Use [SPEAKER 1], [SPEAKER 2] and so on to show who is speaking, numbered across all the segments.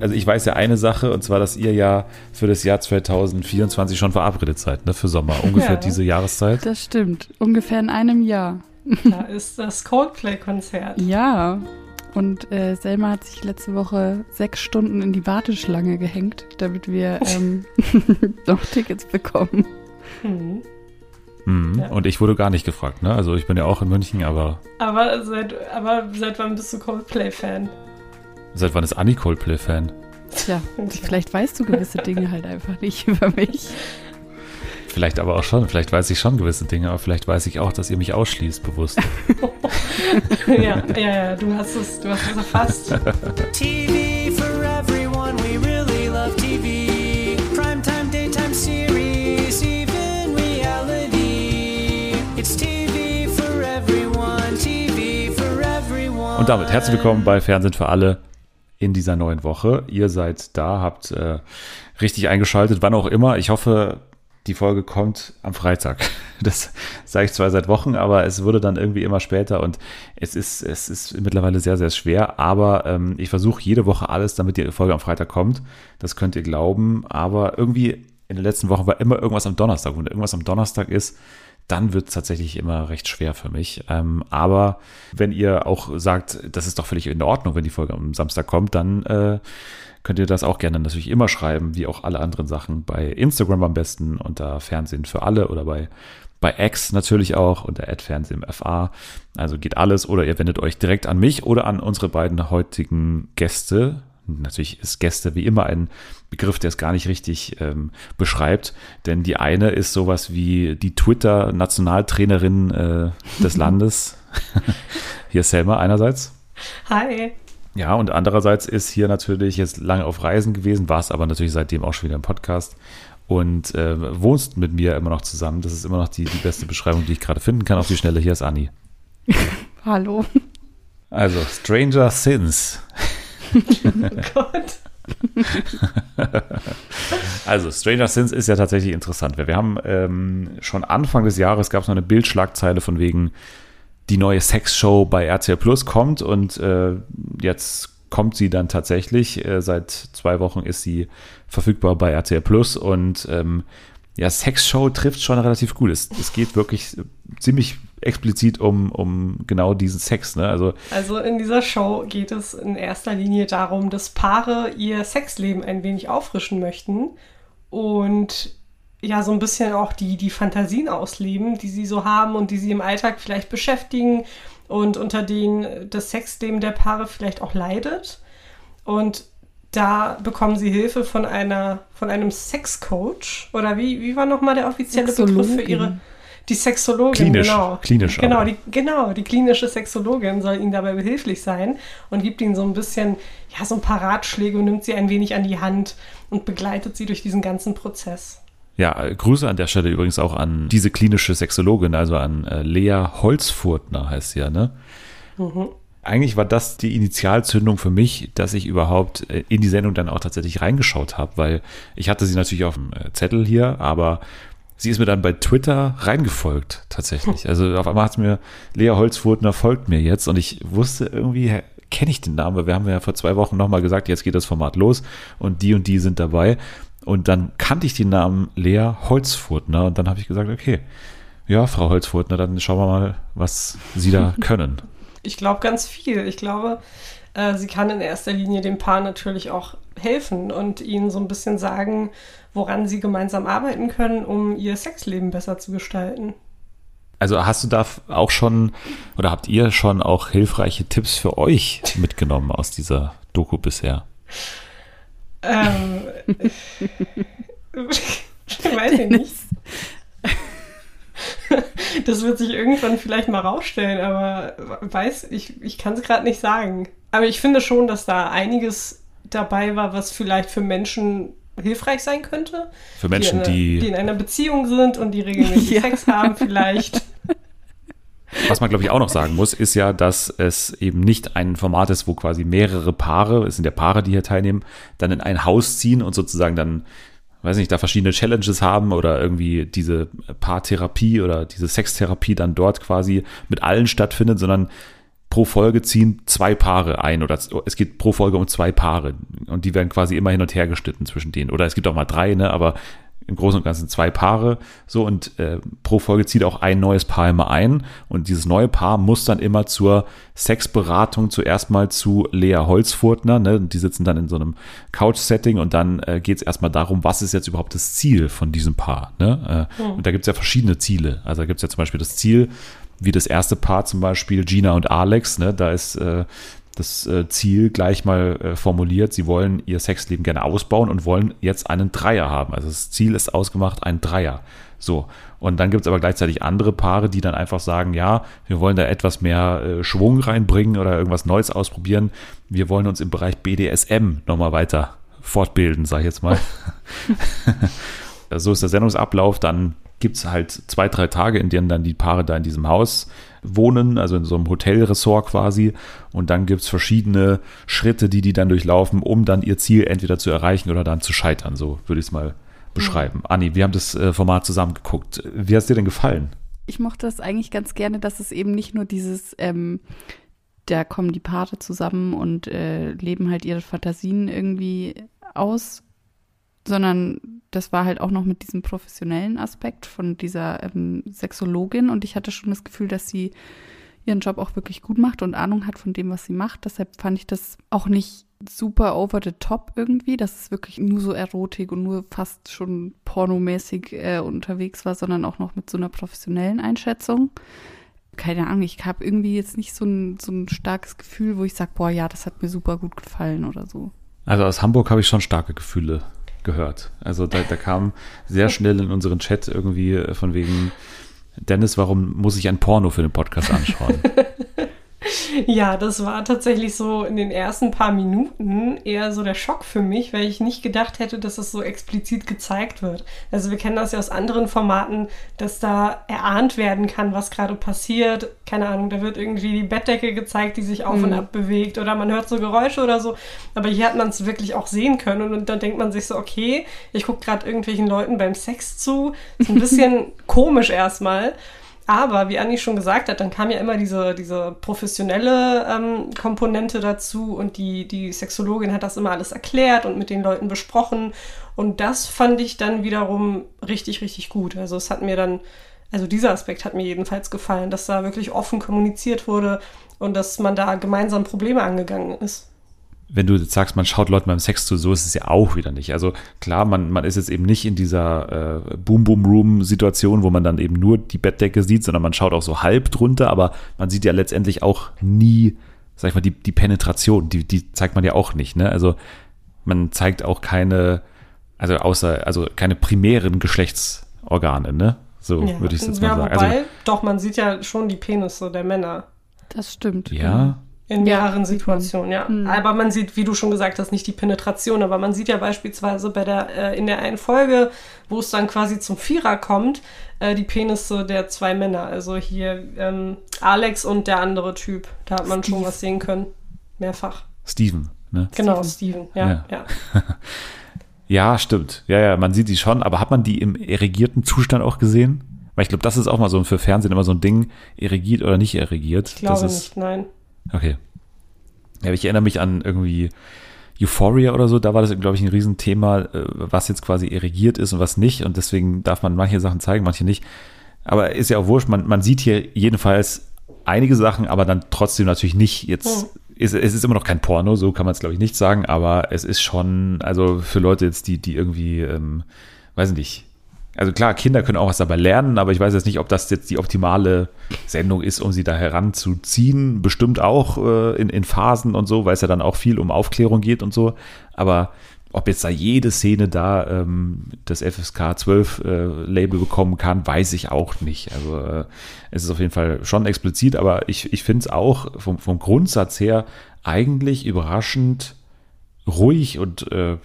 [SPEAKER 1] Also ich weiß ja eine Sache, und zwar, dass ihr ja für das Jahr 2024 schon verabredet seid, ne, für Sommer. Ungefähr ja, diese Jahreszeit.
[SPEAKER 2] Das stimmt. Ungefähr in einem Jahr.
[SPEAKER 3] Da ist das Coldplay-Konzert.
[SPEAKER 2] Ja. Und äh, Selma hat sich letzte Woche sechs Stunden in die Warteschlange gehängt, damit wir ähm, noch Tickets bekommen.
[SPEAKER 1] Mhm. Mhm. Ja. Und ich wurde gar nicht gefragt, ne? Also ich bin ja auch in München, aber.
[SPEAKER 3] Aber seit, aber seit wann bist du Coldplay-Fan?
[SPEAKER 1] Seit wann ist Anni Coldplay-Fan?
[SPEAKER 2] Tja, vielleicht weißt du gewisse Dinge halt einfach nicht über mich.
[SPEAKER 1] Vielleicht aber auch schon. Vielleicht weiß ich schon gewisse Dinge, aber vielleicht weiß ich auch, dass ihr mich ausschließt, bewusst.
[SPEAKER 3] ja, ja, ja, du hast es, du hast es erfasst. TV for everyone, we really love TV. Primetime, daytime series, even reality. It's TV for everyone, TV for everyone.
[SPEAKER 1] Und damit herzlich willkommen bei Fernsehen für alle in dieser neuen Woche. Ihr seid da, habt äh, richtig eingeschaltet, wann auch immer. Ich hoffe, die Folge kommt am Freitag. Das sage ich zwar seit Wochen, aber es wurde dann irgendwie immer später und es ist, es ist mittlerweile sehr, sehr schwer. Aber ähm, ich versuche jede Woche alles, damit die Folge am Freitag kommt. Das könnt ihr glauben. Aber irgendwie in den letzten Wochen war immer irgendwas am Donnerstag. Und irgendwas am Donnerstag ist, dann wird es tatsächlich immer recht schwer für mich. Ähm, aber wenn ihr auch sagt, das ist doch völlig in Ordnung, wenn die Folge am Samstag kommt, dann äh, könnt ihr das auch gerne natürlich immer schreiben, wie auch alle anderen Sachen. Bei Instagram am besten unter Fernsehen für alle oder bei, bei X natürlich auch unter FA. Also geht alles oder ihr wendet euch direkt an mich oder an unsere beiden heutigen Gäste. Natürlich ist Gäste wie immer ein Begriff, der es gar nicht richtig ähm, beschreibt, denn die eine ist sowas wie die Twitter-Nationaltrainerin äh, des Landes. Hier ist Selma einerseits.
[SPEAKER 3] Hi.
[SPEAKER 1] Ja, und andererseits ist hier natürlich jetzt lange auf Reisen gewesen, war es aber natürlich seitdem auch schon wieder im Podcast und äh, wohnst mit mir immer noch zusammen. Das ist immer noch die, die beste Beschreibung, die ich gerade finden kann auf die Schnelle. Hier ist Anni.
[SPEAKER 2] Hallo.
[SPEAKER 1] Also, Stranger Sins. Oh Gott. also, Stranger Sins ist ja tatsächlich interessant. Wir haben ähm, schon Anfang des Jahres gab es noch eine Bildschlagzeile von wegen, die neue Sexshow bei RTL Plus kommt und äh, jetzt kommt sie dann tatsächlich. Äh, seit zwei Wochen ist sie verfügbar bei RTL Plus und ähm, ja, Sexshow trifft schon relativ gut. Es, es geht wirklich ziemlich explizit um, um genau diesen Sex. Ne? Also,
[SPEAKER 3] also in dieser Show geht es in erster Linie darum, dass Paare ihr Sexleben ein wenig auffrischen möchten und ja so ein bisschen auch die, die Fantasien ausleben, die sie so haben und die sie im Alltag vielleicht beschäftigen und unter denen das Sexleben der Paare vielleicht auch leidet. Und da bekommen sie Hilfe von einer von einem Sexcoach oder wie, wie war nochmal der offizielle Begriff für ihre die Sexologin,
[SPEAKER 1] Klinisch,
[SPEAKER 3] genau.
[SPEAKER 1] Klinisch
[SPEAKER 3] genau, die, genau, die klinische Sexologin soll ihnen dabei behilflich sein und gibt ihnen so ein bisschen, ja, so ein paar Ratschläge und nimmt sie ein wenig an die Hand und begleitet sie durch diesen ganzen Prozess.
[SPEAKER 1] Ja, Grüße an der Stelle übrigens auch an diese klinische Sexologin, also an äh, Lea Holzfurtner heißt sie ja, ne? Mhm. Eigentlich war das die Initialzündung für mich, dass ich überhaupt äh, in die Sendung dann auch tatsächlich reingeschaut habe, weil ich hatte sie natürlich auf dem äh, Zettel hier, aber sie ist mir dann bei Twitter reingefolgt, tatsächlich. Also auf einmal hat es mir, Lea Holzfurtner folgt mir jetzt und ich wusste irgendwie, kenne ich den Namen, weil wir haben ja vor zwei Wochen nochmal gesagt, jetzt geht das Format los und die und die sind dabei. Und dann kannte ich den Namen Lea Holzfurtner und dann habe ich gesagt, okay, ja, Frau Holzfurtner, dann schauen wir mal, was Sie da können.
[SPEAKER 3] Ich glaube ganz viel. Ich glaube, äh, sie kann in erster Linie dem Paar natürlich auch helfen und ihnen so ein bisschen sagen, woran sie gemeinsam arbeiten können, um ihr Sexleben besser zu gestalten.
[SPEAKER 1] Also hast du da auch schon oder habt ihr schon auch hilfreiche Tipps für euch mitgenommen aus dieser Doku bisher?
[SPEAKER 3] Ähm, weiß ich nicht. Das wird sich irgendwann vielleicht mal rausstellen, aber weiß ich, ich kann es gerade nicht sagen. Aber ich finde schon, dass da einiges dabei war, was vielleicht für Menschen hilfreich sein könnte.
[SPEAKER 1] Für Menschen, die,
[SPEAKER 3] die, die in einer Beziehung sind und die regelmäßig ja. Sex haben, vielleicht.
[SPEAKER 1] Was man, glaube ich, auch noch sagen muss, ist ja, dass es eben nicht ein Format ist, wo quasi mehrere Paare, es sind ja Paare, die hier teilnehmen, dann in ein Haus ziehen und sozusagen dann, weiß nicht, da verschiedene Challenges haben oder irgendwie diese Paartherapie oder diese Sextherapie dann dort quasi mit allen stattfindet, sondern pro Folge ziehen zwei Paare ein oder es geht pro Folge um zwei Paare. und die werden quasi immer hin und her geschnitten zwischen denen. Oder es gibt auch mal drei, ne? Aber im Großen und Ganzen zwei Paare. So und äh, pro Folge zieht auch ein neues Paar immer ein. Und dieses neue Paar muss dann immer zur Sexberatung zuerst mal zu Lea Holzfurtner. Ne? Die sitzen dann in so einem Couch-Setting und dann äh, geht es erstmal darum, was ist jetzt überhaupt das Ziel von diesem Paar. Ne? Äh, mhm. Und da gibt es ja verschiedene Ziele. Also da gibt es ja zum Beispiel das Ziel, wie das erste Paar zum Beispiel, Gina und Alex, ne? da ist äh, das äh, Ziel gleich mal äh, formuliert. Sie wollen ihr Sexleben gerne ausbauen und wollen jetzt einen Dreier haben. Also das Ziel ist ausgemacht, ein Dreier. So. Und dann gibt es aber gleichzeitig andere Paare, die dann einfach sagen, ja, wir wollen da etwas mehr äh, Schwung reinbringen oder irgendwas Neues ausprobieren. Wir wollen uns im Bereich BDSM nochmal weiter fortbilden, sage ich jetzt mal. so ist der Sendungsablauf. Dann gibt es halt zwei, drei Tage, in denen dann die Paare da in diesem Haus wohnen, also in so einem Hotelressort quasi. Und dann gibt es verschiedene Schritte, die die dann durchlaufen, um dann ihr Ziel entweder zu erreichen oder dann zu scheitern. So würde ich es mal beschreiben. Mhm. Anni, wir haben das äh, Format zusammen geguckt. Wie hat es dir denn gefallen?
[SPEAKER 2] Ich mochte das eigentlich ganz gerne, dass es eben nicht nur dieses, ähm, da kommen die Paare zusammen und äh, leben halt ihre Fantasien irgendwie aus, sondern das war halt auch noch mit diesem professionellen Aspekt von dieser ähm, Sexologin und ich hatte schon das Gefühl, dass sie ihren Job auch wirklich gut macht und Ahnung hat von dem, was sie macht. Deshalb fand ich das auch nicht super over the top irgendwie, dass es wirklich nur so Erotik und nur fast schon pornomäßig äh, unterwegs war, sondern auch noch mit so einer professionellen Einschätzung. Keine Ahnung, ich habe irgendwie jetzt nicht so ein, so ein starkes Gefühl, wo ich sage, boah, ja, das hat mir super gut gefallen oder so.
[SPEAKER 1] Also aus Hamburg habe ich schon starke Gefühle gehört. Also da, da kam sehr schnell in unseren Chat irgendwie äh, von wegen, Dennis, warum muss ich ein Porno für den Podcast anschauen?
[SPEAKER 3] Ja, das war tatsächlich so in den ersten paar Minuten eher so der Schock für mich, weil ich nicht gedacht hätte, dass es so explizit gezeigt wird. Also wir kennen das ja aus anderen Formaten, dass da erahnt werden kann, was gerade passiert. Keine Ahnung, da wird irgendwie die Bettdecke gezeigt, die sich auf mhm. und ab bewegt oder man hört so Geräusche oder so. Aber hier hat man es wirklich auch sehen können und, und dann denkt man sich so, okay, ich gucke gerade irgendwelchen Leuten beim Sex zu. Ist ein bisschen komisch erstmal. Aber wie Anni schon gesagt hat, dann kam ja immer diese, diese professionelle ähm, Komponente dazu und die, die Sexologin hat das immer alles erklärt und mit den Leuten besprochen. Und das fand ich dann wiederum richtig, richtig gut. Also es hat mir dann, also dieser Aspekt hat mir jedenfalls gefallen, dass da wirklich offen kommuniziert wurde und dass man da gemeinsam Probleme angegangen ist
[SPEAKER 1] wenn du jetzt sagst, man schaut Leuten beim Sex zu, so ist es ja auch wieder nicht. Also klar, man, man ist jetzt eben nicht in dieser äh, Boom-Boom-Room-Situation, wo man dann eben nur die Bettdecke sieht, sondern man schaut auch so halb drunter, aber man sieht ja letztendlich auch nie, sag ich mal, die, die Penetration, die, die zeigt man ja auch nicht. Ne? Also man zeigt auch keine, also außer, also keine primären Geschlechtsorgane, ne? So ja. würde ich es jetzt ja, mal sagen.
[SPEAKER 3] Wobei, also, doch, man sieht ja schon die Penisse der Männer.
[SPEAKER 2] Das stimmt.
[SPEAKER 1] Ja.
[SPEAKER 3] In mehreren ja. Situationen, ja. Mhm. Aber man sieht, wie du schon gesagt hast, nicht die Penetration, aber man sieht ja beispielsweise bei der, äh, in der einen Folge, wo es dann quasi zum Vierer kommt, äh, die Penisse der zwei Männer. Also hier ähm, Alex und der andere Typ. Da hat man Steve. schon was sehen können. Mehrfach.
[SPEAKER 1] Steven, ne?
[SPEAKER 3] Genau, Steven, ja. Ja,
[SPEAKER 1] ja. ja stimmt. Ja, ja, man sieht die schon, aber hat man die im erregierten Zustand auch gesehen? Weil ich glaube, das ist auch mal so für Fernsehen immer so ein Ding, erregiert oder nicht erregiert.
[SPEAKER 3] Ich glaube
[SPEAKER 1] ist,
[SPEAKER 3] nicht, nein.
[SPEAKER 1] Okay. Ja, ich erinnere mich an irgendwie Euphoria oder so, da war das, glaube ich, ein Riesenthema, äh, was jetzt quasi irrigiert ist und was nicht. Und deswegen darf man manche Sachen zeigen, manche nicht. Aber ist ja auch wurscht, man, man sieht hier jedenfalls einige Sachen, aber dann trotzdem natürlich nicht jetzt. Hm. Ist, es ist immer noch kein Porno, so kann man es, glaube ich, nicht sagen, aber es ist schon, also für Leute jetzt, die, die irgendwie, ähm, weiß nicht, also klar, Kinder können auch was dabei lernen, aber ich weiß jetzt nicht, ob das jetzt die optimale Sendung ist, um sie da heranzuziehen. Bestimmt auch äh, in, in Phasen und so, weil es ja dann auch viel um Aufklärung geht und so. Aber ob jetzt da jede Szene da ähm, das FSK 12 äh, Label bekommen kann, weiß ich auch nicht. Also äh, es ist auf jeden Fall schon explizit, aber ich, ich finde es auch vom, vom Grundsatz her eigentlich überraschend ruhig und äh,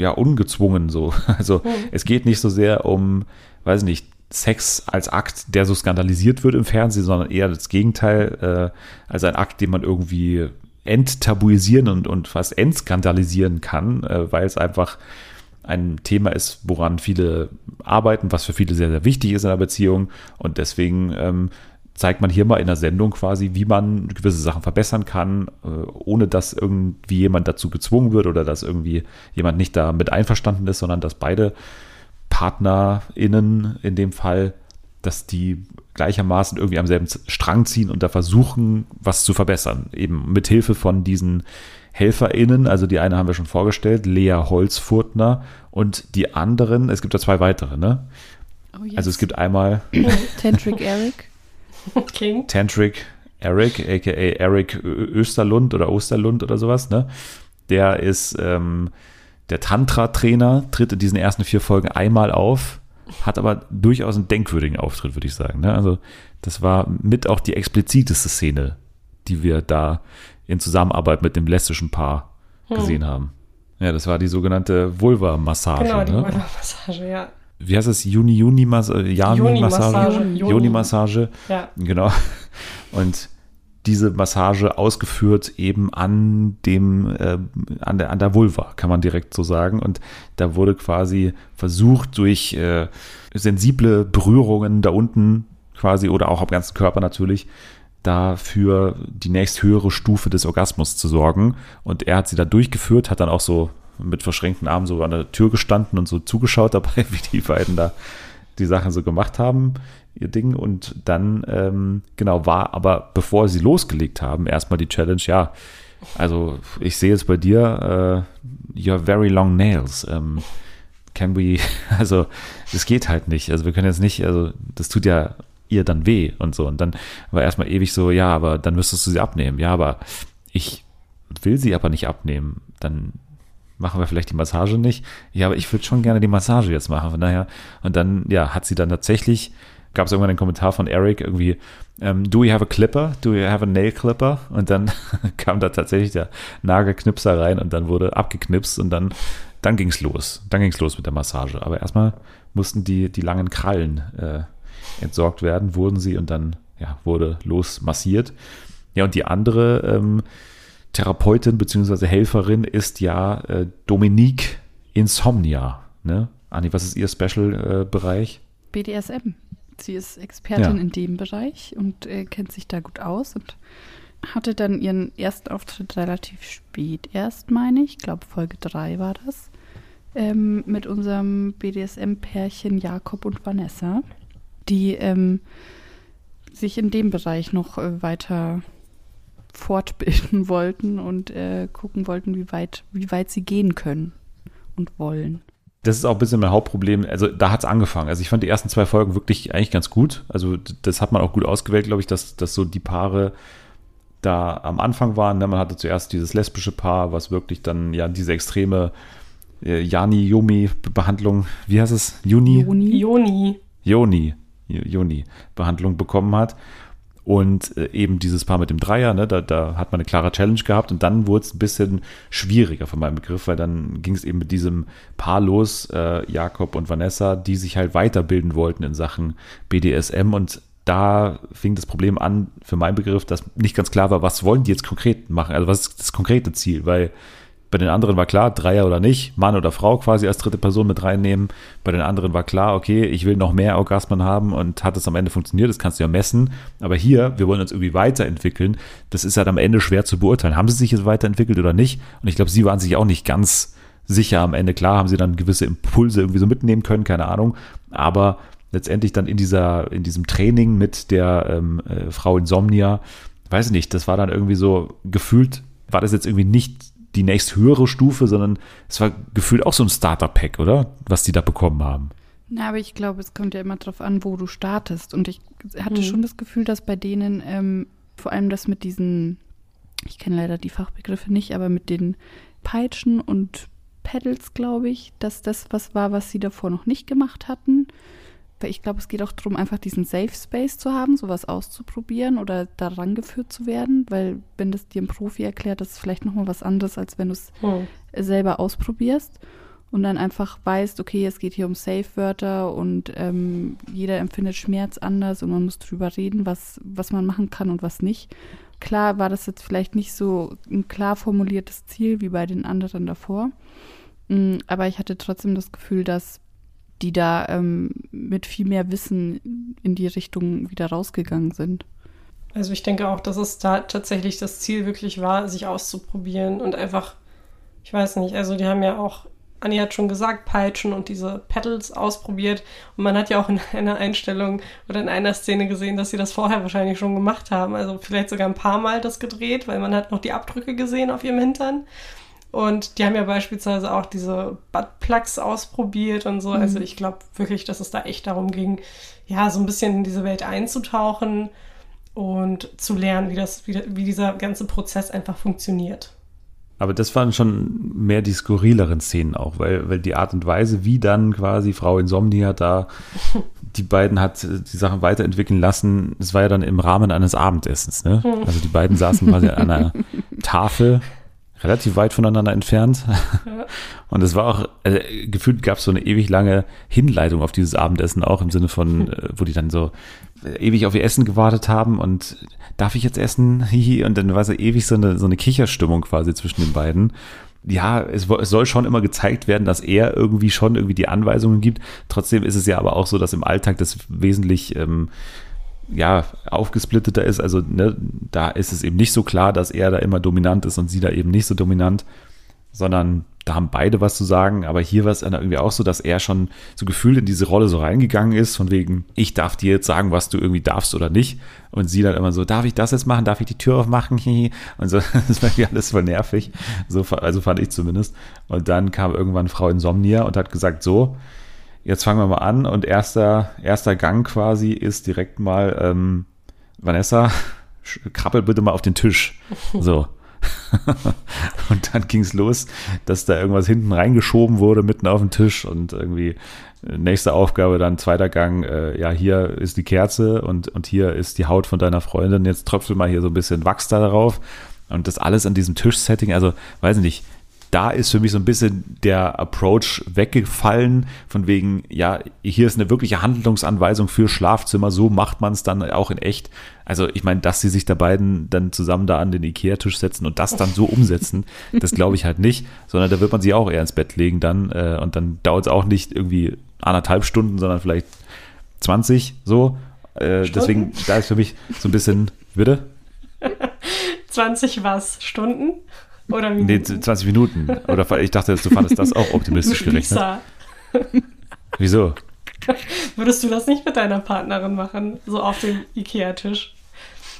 [SPEAKER 1] ja ungezwungen so. Also mhm. es geht nicht so sehr um, weiß nicht, Sex als Akt, der so skandalisiert wird im Fernsehen, sondern eher das Gegenteil, äh, als ein Akt, den man irgendwie enttabuisieren und, und fast entskandalisieren kann, äh, weil es einfach ein Thema ist, woran viele arbeiten, was für viele sehr, sehr wichtig ist in der Beziehung. Und deswegen ähm, zeigt man hier mal in der Sendung quasi, wie man gewisse Sachen verbessern kann, äh, ohne dass irgendwie jemand dazu gezwungen wird oder dass irgendwie jemand nicht damit einverstanden ist, sondern dass beide PartnerInnen in dem Fall, dass die gleichermaßen irgendwie am selben Strang ziehen und da versuchen, was zu verbessern. Eben mit Hilfe von diesen HelferInnen, also die eine haben wir schon vorgestellt, Lea Holzfurtner und die anderen, es gibt da zwei weitere, ne? Oh yes. Also es gibt einmal
[SPEAKER 2] Tantric Eric.
[SPEAKER 3] King.
[SPEAKER 1] Tantric Eric, aka Eric Österlund oder Osterlund oder sowas, ne? Der ist ähm, der Tantra-Trainer, tritt in diesen ersten vier Folgen einmal auf, hat aber durchaus einen denkwürdigen Auftritt, würde ich sagen. Ne? Also, das war mit auch die expliziteste Szene, die wir da in Zusammenarbeit mit dem lesbischen Paar hm. gesehen haben. Ja, das war die sogenannte Vulva-Massage. Genau, die ne? Vulva-Massage, ja wie heißt es, Juni, Juni, Massage, Juni Massage, Juni Massage, ja. genau. Und diese Massage ausgeführt eben an dem, äh, an, der, an der Vulva, kann man direkt so sagen. Und da wurde quasi versucht, durch äh, sensible Berührungen da unten quasi oder auch am ganzen Körper natürlich, dafür die nächsthöhere Stufe des Orgasmus zu sorgen. Und er hat sie da durchgeführt, hat dann auch so mit verschränkten Armen so an der Tür gestanden und so zugeschaut dabei, wie die beiden da die Sachen so gemacht haben, ihr Ding. Und dann, ähm, genau, war aber, bevor sie losgelegt haben, erstmal die Challenge, ja, also ich sehe es bei dir, you have very long nails. Ähm, can we, also das geht halt nicht. Also wir können jetzt nicht, also das tut ja ihr dann weh und so. Und dann war erstmal ewig so, ja, aber dann müsstest du sie abnehmen. Ja, aber ich will sie aber nicht abnehmen. Dann machen wir vielleicht die Massage nicht. Ja, aber ich würde schon gerne die Massage jetzt machen. Von daher, und dann, ja, hat sie dann tatsächlich, gab es irgendwann einen Kommentar von Eric irgendwie, ähm, do you have a clipper? Do you have a nail clipper? Und dann kam da tatsächlich der Nagelknipser rein und dann wurde abgeknipst und dann, dann ging es los. Dann ging es los mit der Massage. Aber erstmal mussten die, die langen Krallen äh, entsorgt werden, wurden sie und dann ja, wurde los massiert. Ja, und die andere ähm, Therapeutin bzw. Helferin ist ja äh, Dominique Insomnia. Ne? Anni, was ist ihr Special-Bereich?
[SPEAKER 2] Äh, BDSM. Sie ist Expertin ja. in dem Bereich und äh, kennt sich da gut aus und hatte dann ihren ersten Auftritt relativ spät erst, meine ich. Ich glaube, Folge 3 war das. Ähm, mit unserem BDSM-Pärchen Jakob und Vanessa, die ähm, sich in dem Bereich noch äh, weiter fortbilden wollten und äh, gucken wollten, wie weit, wie weit sie gehen können und wollen.
[SPEAKER 1] Das ist auch ein bisschen mein Hauptproblem. Also da hat es angefangen. Also ich fand die ersten zwei Folgen wirklich eigentlich ganz gut. Also das hat man auch gut ausgewählt, glaube ich, dass, dass so die Paare da am Anfang waren. Ne? Man hatte zuerst dieses lesbische Paar, was wirklich dann ja diese extreme äh, Jani-Yomi-Behandlung, wie heißt es? Juni?
[SPEAKER 3] Joni. Joni.
[SPEAKER 1] Joni. Joni-Behandlung bekommen hat und äh, eben dieses Paar mit dem Dreier, ne, da, da hat man eine klare Challenge gehabt und dann wurde es ein bisschen schwieriger von meinem Begriff, weil dann ging es eben mit diesem Paar los, äh, Jakob und Vanessa, die sich halt weiterbilden wollten in Sachen BDSM und da fing das Problem an, für meinen Begriff, dass nicht ganz klar war, was wollen die jetzt konkret machen, also was ist das konkrete Ziel, weil bei den anderen war klar, Dreier oder nicht, Mann oder Frau quasi als dritte Person mit reinnehmen. Bei den anderen war klar, okay, ich will noch mehr Orgasmen haben und hat es am Ende funktioniert, das kannst du ja messen. Aber hier, wir wollen uns irgendwie weiterentwickeln. Das ist halt am Ende schwer zu beurteilen. Haben sie sich jetzt weiterentwickelt oder nicht? Und ich glaube, sie waren sich auch nicht ganz sicher am Ende. Klar haben sie dann gewisse Impulse irgendwie so mitnehmen können, keine Ahnung. Aber letztendlich dann in dieser, in diesem Training mit der ähm, äh, Frau Insomnia, weiß ich nicht, das war dann irgendwie so gefühlt, war das jetzt irgendwie nicht die nächst höhere Stufe, sondern es war gefühlt auch so ein Starter-Pack, oder? Was die da bekommen haben.
[SPEAKER 2] Na, aber ich glaube, es kommt ja immer darauf an, wo du startest. Und ich hatte mhm. schon das Gefühl, dass bei denen ähm, vor allem das mit diesen, ich kenne leider die Fachbegriffe nicht, aber mit den Peitschen und Pedals, glaube ich, dass das was war, was sie davor noch nicht gemacht hatten. Ich glaube, es geht auch darum, einfach diesen Safe Space zu haben, sowas auszuprobieren oder daran geführt zu werden, weil wenn das dir ein Profi erklärt, das ist vielleicht nochmal was anderes, als wenn du es hm. selber ausprobierst und dann einfach weißt, okay, es geht hier um Safe-Wörter und ähm, jeder empfindet Schmerz anders und man muss drüber reden, was, was man machen kann und was nicht. Klar war das jetzt vielleicht nicht so ein klar formuliertes Ziel wie bei den anderen davor, mm, aber ich hatte trotzdem das Gefühl, dass die da ähm, mit viel mehr Wissen in die Richtung wieder rausgegangen sind.
[SPEAKER 3] Also ich denke auch, dass es da tatsächlich das Ziel wirklich war, sich auszuprobieren und einfach, ich weiß nicht, also die haben ja auch, Anni hat schon gesagt, Peitschen und diese Pedals ausprobiert. Und man hat ja auch in einer Einstellung oder in einer Szene gesehen, dass sie das vorher wahrscheinlich schon gemacht haben. Also vielleicht sogar ein paar Mal das gedreht, weil man hat noch die Abdrücke gesehen auf ihrem Hintern. Und die haben ja beispielsweise auch diese Buttplugs ausprobiert und so. Also mhm. Also ich glaube wirklich, dass es da echt darum ging, ja, so ein bisschen in diese Welt einzutauchen und zu lernen, wie, das, wie, wie dieser ganze Prozess einfach funktioniert.
[SPEAKER 1] Aber das waren schon mehr die skurrileren Szenen auch, weil, weil die Art und Weise, wie dann quasi Frau Insomnia da die beiden hat die Sachen weiterentwickeln lassen, das war ja dann im Rahmen eines Abendessens. Ne? Hm. Also die beiden saßen quasi an einer Tafel relativ weit voneinander entfernt. Ja. Und es war auch, also gefühlt gab es so eine ewig lange Hinleitung auf dieses Abendessen, auch im Sinne von, hm. wo die dann so äh, ewig auf ihr Essen gewartet haben und darf ich jetzt essen? Und dann war so ewig so eine, so eine Kicherstimmung quasi zwischen den beiden. Ja, es, es soll schon immer gezeigt werden, dass er irgendwie schon irgendwie die Anweisungen gibt. Trotzdem ist es ja aber auch so, dass im Alltag das wesentlich ähm, ja, aufgesplitteter ist. Also ne, da ist es eben nicht so klar, dass er da immer dominant ist und sie da eben nicht so dominant, sondern da haben beide was zu sagen. Aber hier war es dann irgendwie auch so, dass er schon so gefühlt in diese Rolle so reingegangen ist, von wegen, ich darf dir jetzt sagen, was du irgendwie darfst oder nicht. Und sie dann immer so, darf ich das jetzt machen? Darf ich die Tür aufmachen? Und so, das war irgendwie alles voll nervig. So, also fand ich zumindest. Und dann kam irgendwann Frau Insomnia und hat gesagt, so, jetzt fangen wir mal an und erster, erster Gang quasi ist direkt mal, ähm, Vanessa, krabbel bitte mal auf den Tisch. So. und dann ging es los, dass da irgendwas hinten reingeschoben wurde, mitten auf den Tisch und irgendwie äh, nächste Aufgabe dann zweiter Gang, äh, ja, hier ist die Kerze und, und hier ist die Haut von deiner Freundin, jetzt tröpfel mal hier so ein bisschen Wachs da drauf und das alles an diesem Tischsetting, also weiß ich nicht, da ist für mich so ein bisschen der Approach weggefallen, von wegen, ja, hier ist eine wirkliche Handlungsanweisung für Schlafzimmer, so macht man es dann auch in echt. Also ich meine, dass sie sich da beiden dann zusammen da an den Ikea-Tisch setzen und das dann so umsetzen, das glaube ich halt nicht, sondern da wird man sie auch eher ins Bett legen dann äh, und dann dauert es auch nicht irgendwie anderthalb Stunden, sondern vielleicht 20 so. Äh, deswegen, da ist für mich so ein bisschen, bitte?
[SPEAKER 3] 20 was? Stunden?
[SPEAKER 1] Oder Minuten? Nee, 20 Minuten. Oder ich dachte, du fandest das auch optimistisch gerechnet. Wieso?
[SPEAKER 3] Würdest du das nicht mit deiner Partnerin machen, so auf dem Ikea-Tisch?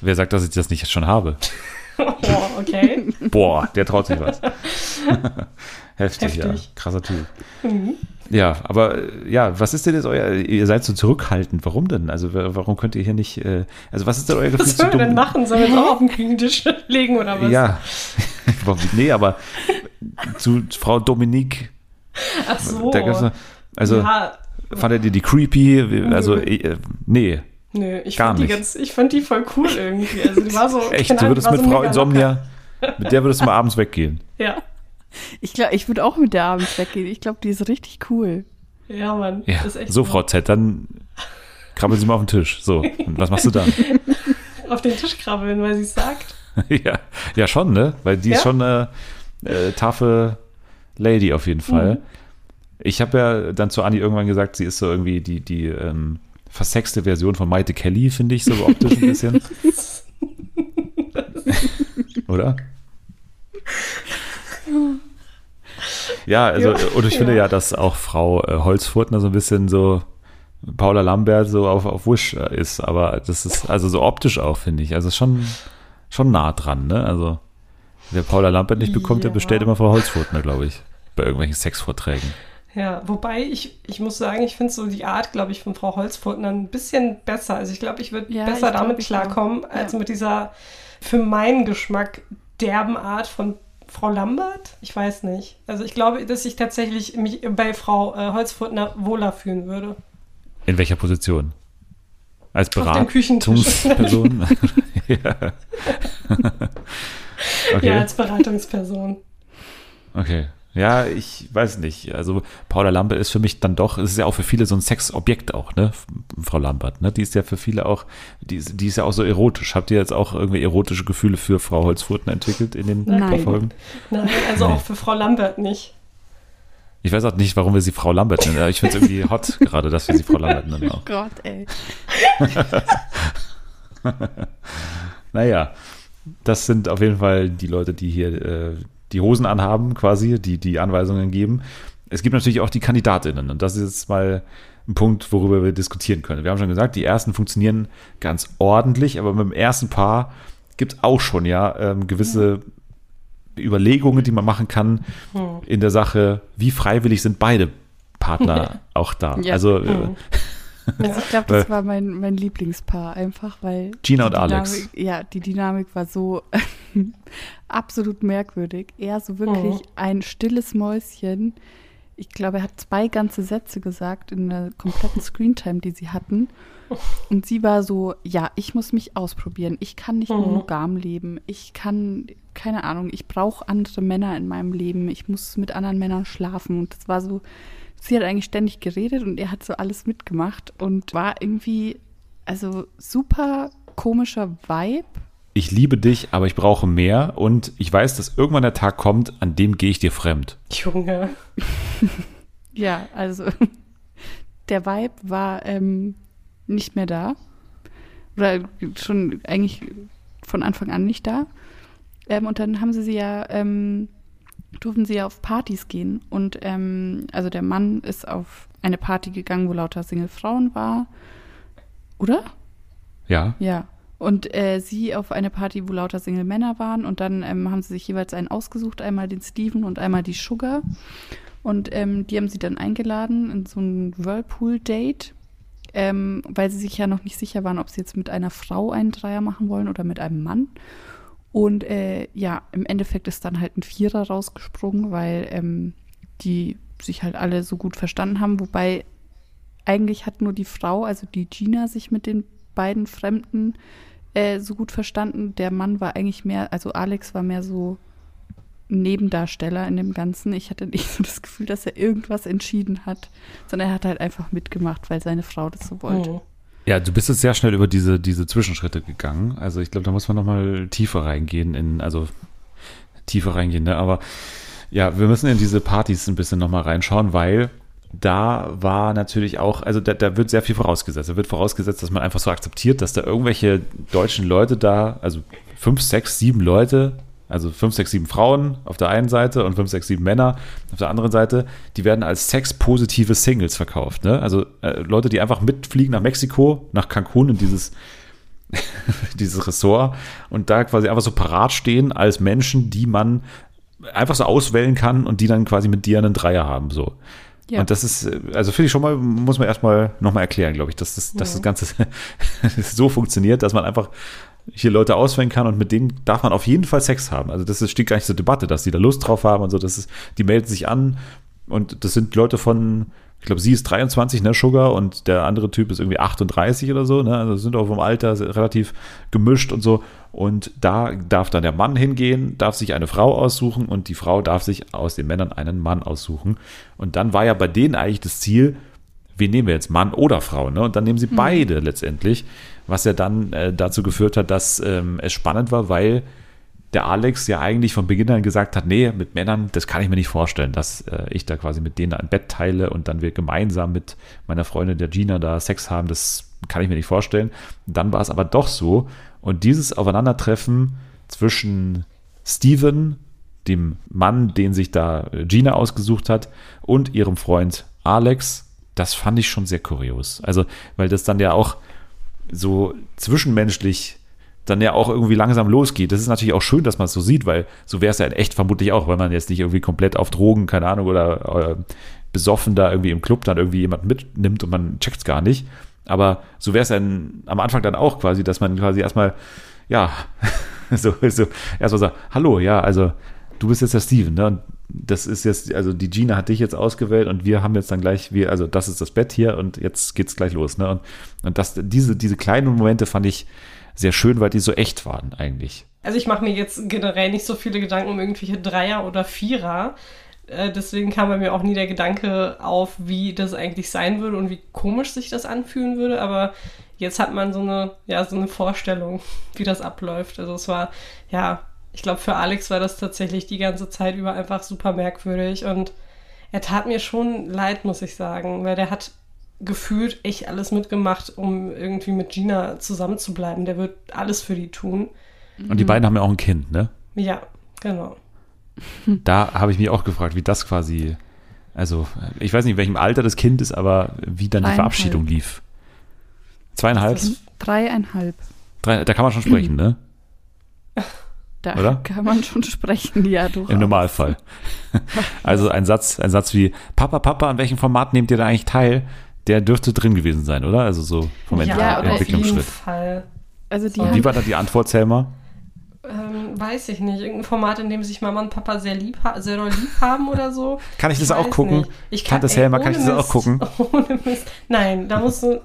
[SPEAKER 1] Wer sagt, dass ich das nicht schon habe?
[SPEAKER 3] oh, okay.
[SPEAKER 1] Boah, der traut sich was. Heftig, Heftig, ja. Krasser Typ. Mhm. Ja, aber äh, ja, was ist denn jetzt euer, ihr seid so zurückhaltend, warum denn? Also warum könnt ihr hier nicht, äh, also was ist denn euer Gefühl
[SPEAKER 3] Was sollen wir denn machen? Sollen wir uns auch auf den Küchentisch legen oder was?
[SPEAKER 1] Ja, nee, aber zu Frau Dominique.
[SPEAKER 3] Ach so.
[SPEAKER 1] also, ja. fandet ihr die creepy? Also, äh, nee.
[SPEAKER 3] Nö, ich, Gar fand nicht. Die ganz, ich fand die voll cool irgendwie. Also die war so.
[SPEAKER 1] Echt, du würdest mit Frau Insomnia, mit der würdest du mal abends weggehen.
[SPEAKER 3] Ja.
[SPEAKER 2] Ich glaube, ich würde auch mit der abends weggehen. Ich glaube, die ist richtig cool.
[SPEAKER 3] Ja, Mann.
[SPEAKER 1] Ja. so, Frau Z, dann krabbeln Sie mal auf den Tisch. So, und was machst du dann?
[SPEAKER 3] auf den Tisch krabbeln, weil sie es sagt.
[SPEAKER 1] ja, ja, schon, ne? Weil die ja? ist schon eine äh, taffe Lady auf jeden Fall. Mhm. Ich habe ja dann zu Anni irgendwann gesagt, sie ist so irgendwie die, die ähm, versexte Version von Maite Kelly, finde ich, so optisch ein bisschen. Oder? Ja, also, und ich finde ja, dass auch Frau äh, Holzfurtner so ein bisschen so Paula Lambert so auf, auf Wish äh, ist, aber das ist also so optisch auch, finde ich. Also schon, schon nah dran, ne? Also, wer Paula Lambert nicht bekommt, ja. der bestellt immer Frau Holzfurtner, glaube ich, bei irgendwelchen Sexvorträgen.
[SPEAKER 3] Ja, wobei ich, ich muss sagen, ich finde so die Art, glaube ich, von Frau Holzfurtner ein bisschen besser. Also ich glaube, ich würde ja, besser ich damit klarkommen, als ja. mit dieser für meinen Geschmack derben Art von Frau Lambert? Ich weiß nicht. Also ich glaube, dass ich tatsächlich mich bei Frau äh, Holzfurtner wohler fühlen würde.
[SPEAKER 1] In welcher Position? Als Beratungsperson?
[SPEAKER 3] ja. okay. ja, als Beratungsperson.
[SPEAKER 1] Okay. Ja, ich weiß nicht. Also Paula Lambert ist für mich dann doch, es ist ja auch für viele so ein Sexobjekt auch, ne? Frau Lambert, ne? Die ist ja für viele auch, die, ist, die ist ja auch so erotisch. Habt ihr jetzt auch irgendwie erotische Gefühle für Frau Holzfurten entwickelt in den
[SPEAKER 3] Nein. Folgen? Nein, also nee. auch für Frau Lambert nicht.
[SPEAKER 1] Ich weiß auch nicht, warum wir sie Frau Lambert nennen. Ich finde es irgendwie hot gerade, dass wir sie Frau Lambert nennen. Auch.
[SPEAKER 2] Oh Gott, ey.
[SPEAKER 1] naja, das sind auf jeden Fall die Leute, die hier äh, die Hosen anhaben, quasi, die die Anweisungen geben. Es gibt natürlich auch die Kandidatinnen und das ist jetzt mal ein Punkt, worüber wir diskutieren können. Wir haben schon gesagt, die ersten funktionieren ganz ordentlich, aber mit dem ersten Paar gibt es auch schon ja ähm, gewisse Überlegungen, die man machen kann hm. in der Sache, wie freiwillig sind beide Partner auch da. Ja. Also äh, hm.
[SPEAKER 2] Also ich glaube, das war mein, mein Lieblingspaar einfach, weil
[SPEAKER 1] Gina und
[SPEAKER 2] Dynamik,
[SPEAKER 1] Alex.
[SPEAKER 2] Ja, die Dynamik war so absolut merkwürdig. Er so wirklich oh. ein stilles Mäuschen. Ich glaube, er hat zwei ganze Sätze gesagt in der kompletten Screentime, die sie hatten. Und sie war so, ja, ich muss mich ausprobieren. Ich kann nicht mhm. monogam leben. Ich kann, keine Ahnung, ich brauche andere Männer in meinem Leben. Ich muss mit anderen Männern schlafen. Und das war so, sie hat eigentlich ständig geredet und er hat so alles mitgemacht und war irgendwie, also super komischer Vibe.
[SPEAKER 1] Ich liebe dich, aber ich brauche mehr und ich weiß, dass irgendwann der Tag kommt, an dem gehe ich dir fremd.
[SPEAKER 3] Junge.
[SPEAKER 2] ja, also der Vibe war ähm, nicht mehr da. Oder schon eigentlich von Anfang an nicht da. Ähm, und dann haben sie sie ja ähm, durften sie ja auf Partys gehen. Und ähm, also der Mann ist auf eine Party gegangen, wo lauter Single-Frauen war. Oder?
[SPEAKER 1] Ja.
[SPEAKER 2] Ja. Und äh, sie auf eine Party, wo lauter Single-Männer waren. Und dann ähm, haben sie sich jeweils einen ausgesucht, einmal den Steven und einmal die Sugar. Und ähm, die haben sie dann eingeladen in so ein Whirlpool-Date, ähm, weil sie sich ja noch nicht sicher waren, ob sie jetzt mit einer Frau einen Dreier machen wollen oder mit einem Mann. Und äh, ja, im Endeffekt ist dann halt ein Vierer rausgesprungen, weil ähm, die sich halt alle so gut verstanden haben. Wobei eigentlich hat nur die Frau, also die Gina, sich mit den beiden Fremden äh, so gut verstanden. Der Mann war eigentlich mehr, also Alex war mehr so Nebendarsteller in dem Ganzen. Ich hatte nicht so das Gefühl, dass er irgendwas entschieden hat, sondern er hat halt einfach mitgemacht, weil seine Frau das so wollte. Oh.
[SPEAKER 1] Ja, du bist jetzt sehr schnell über diese, diese Zwischenschritte gegangen. Also ich glaube, da muss man nochmal tiefer reingehen in, also tiefer reingehen, ne? Aber ja, wir müssen in diese Partys ein bisschen nochmal reinschauen, weil da war natürlich auch, also da, da, wird sehr viel vorausgesetzt. Da wird vorausgesetzt, dass man einfach so akzeptiert, dass da irgendwelche deutschen Leute da, also fünf, sechs, sieben Leute also fünf, sechs, sieben Frauen auf der einen Seite und fünf, sechs, sieben Männer auf der anderen Seite, die werden als sexpositive Singles verkauft. Ne? Also äh, Leute, die einfach mitfliegen nach Mexiko, nach Cancun in dieses, dieses Ressort und da quasi einfach so parat stehen als Menschen, die man einfach so auswählen kann und die dann quasi mit dir einen Dreier haben. So. Ja. Und das ist, äh, also finde ich schon mal, muss man erstmal nochmal erklären, glaube ich, dass das, dass das Ganze so funktioniert, dass man einfach hier Leute auswählen kann und mit denen darf man auf jeden Fall Sex haben. Also das steht gar nicht zur Debatte, dass die da Lust drauf haben und so. Das ist, die melden sich an und das sind Leute von, ich glaube, sie ist 23, ne, Sugar, und der andere Typ ist irgendwie 38 oder so, ne? Also sind auch vom Alter relativ gemischt und so. Und da darf dann der Mann hingehen, darf sich eine Frau aussuchen und die Frau darf sich aus den Männern einen Mann aussuchen. Und dann war ja bei denen eigentlich das Ziel, wen nehmen wir jetzt, Mann oder Frau, ne? Und dann nehmen sie mhm. beide letztendlich was ja dann äh, dazu geführt hat, dass ähm, es spannend war, weil der Alex ja eigentlich von Beginn an gesagt hat, nee, mit Männern, das kann ich mir nicht vorstellen, dass äh, ich da quasi mit denen ein Bett teile und dann wir gemeinsam mit meiner Freundin der Gina da Sex haben, das kann ich mir nicht vorstellen. Dann war es aber doch so und dieses Aufeinandertreffen zwischen Steven, dem Mann, den sich da Gina ausgesucht hat, und ihrem Freund Alex, das fand ich schon sehr kurios. Also, weil das dann ja auch so zwischenmenschlich dann ja auch irgendwie langsam losgeht. Das ist natürlich auch schön, dass man es so sieht, weil so wäre es ja in echt vermutlich auch, weil man jetzt nicht irgendwie komplett auf Drogen, keine Ahnung, oder äh, besoffen da irgendwie im Club dann irgendwie jemand mitnimmt und man checkt es gar nicht. Aber so wäre es ja am Anfang dann auch quasi, dass man quasi erstmal, ja, so, so erstmal sagt, hallo, ja, also du bist jetzt der Steven, ne? Und das ist jetzt, also die Gina hat dich jetzt ausgewählt und wir haben jetzt dann gleich, wir, also das ist das Bett hier und jetzt geht's gleich los, ne? Und, und das, diese, diese kleinen Momente fand ich sehr schön, weil die so echt waren eigentlich.
[SPEAKER 3] Also ich mache mir jetzt generell nicht so viele Gedanken um irgendwelche Dreier oder Vierer. Äh, deswegen kam bei mir auch nie der Gedanke auf, wie das eigentlich sein würde und wie komisch sich das anfühlen würde. Aber jetzt hat man so eine, ja, so eine Vorstellung, wie das abläuft. Also es war, ja, ich glaube, für Alex war das tatsächlich die ganze Zeit über einfach super merkwürdig und er tat mir schon leid, muss ich sagen, weil der hat gefühlt echt alles mitgemacht, um irgendwie mit Gina zusammenzubleiben. Der wird alles für die tun.
[SPEAKER 1] Und die beiden haben ja auch ein Kind, ne?
[SPEAKER 3] Ja, genau.
[SPEAKER 1] Da habe ich mich auch gefragt, wie das quasi, also ich weiß nicht, in welchem Alter das Kind ist, aber wie dann die. Verabschiedung lief. Zweieinhalb?
[SPEAKER 2] Dreieinhalb.
[SPEAKER 1] Drei, da kann man schon sprechen, ne?
[SPEAKER 2] Da
[SPEAKER 1] Oder?
[SPEAKER 2] kann man schon sprechen, ja, du.
[SPEAKER 1] Im Normalfall. Also ein Satz, ein Satz wie, Papa, Papa, an welchem Format nehmt ihr da eigentlich teil? Der dürfte drin gewesen sein, oder? Also so vom Ent
[SPEAKER 2] Ja, aber
[SPEAKER 3] auf jeden
[SPEAKER 1] Entwicklungsschritt.
[SPEAKER 3] Fall.
[SPEAKER 2] Also die
[SPEAKER 3] So.
[SPEAKER 1] Wie war da die Antwort, Selma?
[SPEAKER 3] Ähm, weiß ich nicht. Irgendein Format, in dem sich Mama und Papa sehr lieb, ha sehr doll lieb haben oder so.
[SPEAKER 1] Kann ich das auch
[SPEAKER 3] weiß
[SPEAKER 1] gucken?
[SPEAKER 3] nicht. Ich
[SPEAKER 1] Tante Selma, kann ich das auch
[SPEAKER 3] Mist-
[SPEAKER 1] gucken?
[SPEAKER 3] Ohne Mist. Nein, da musst du.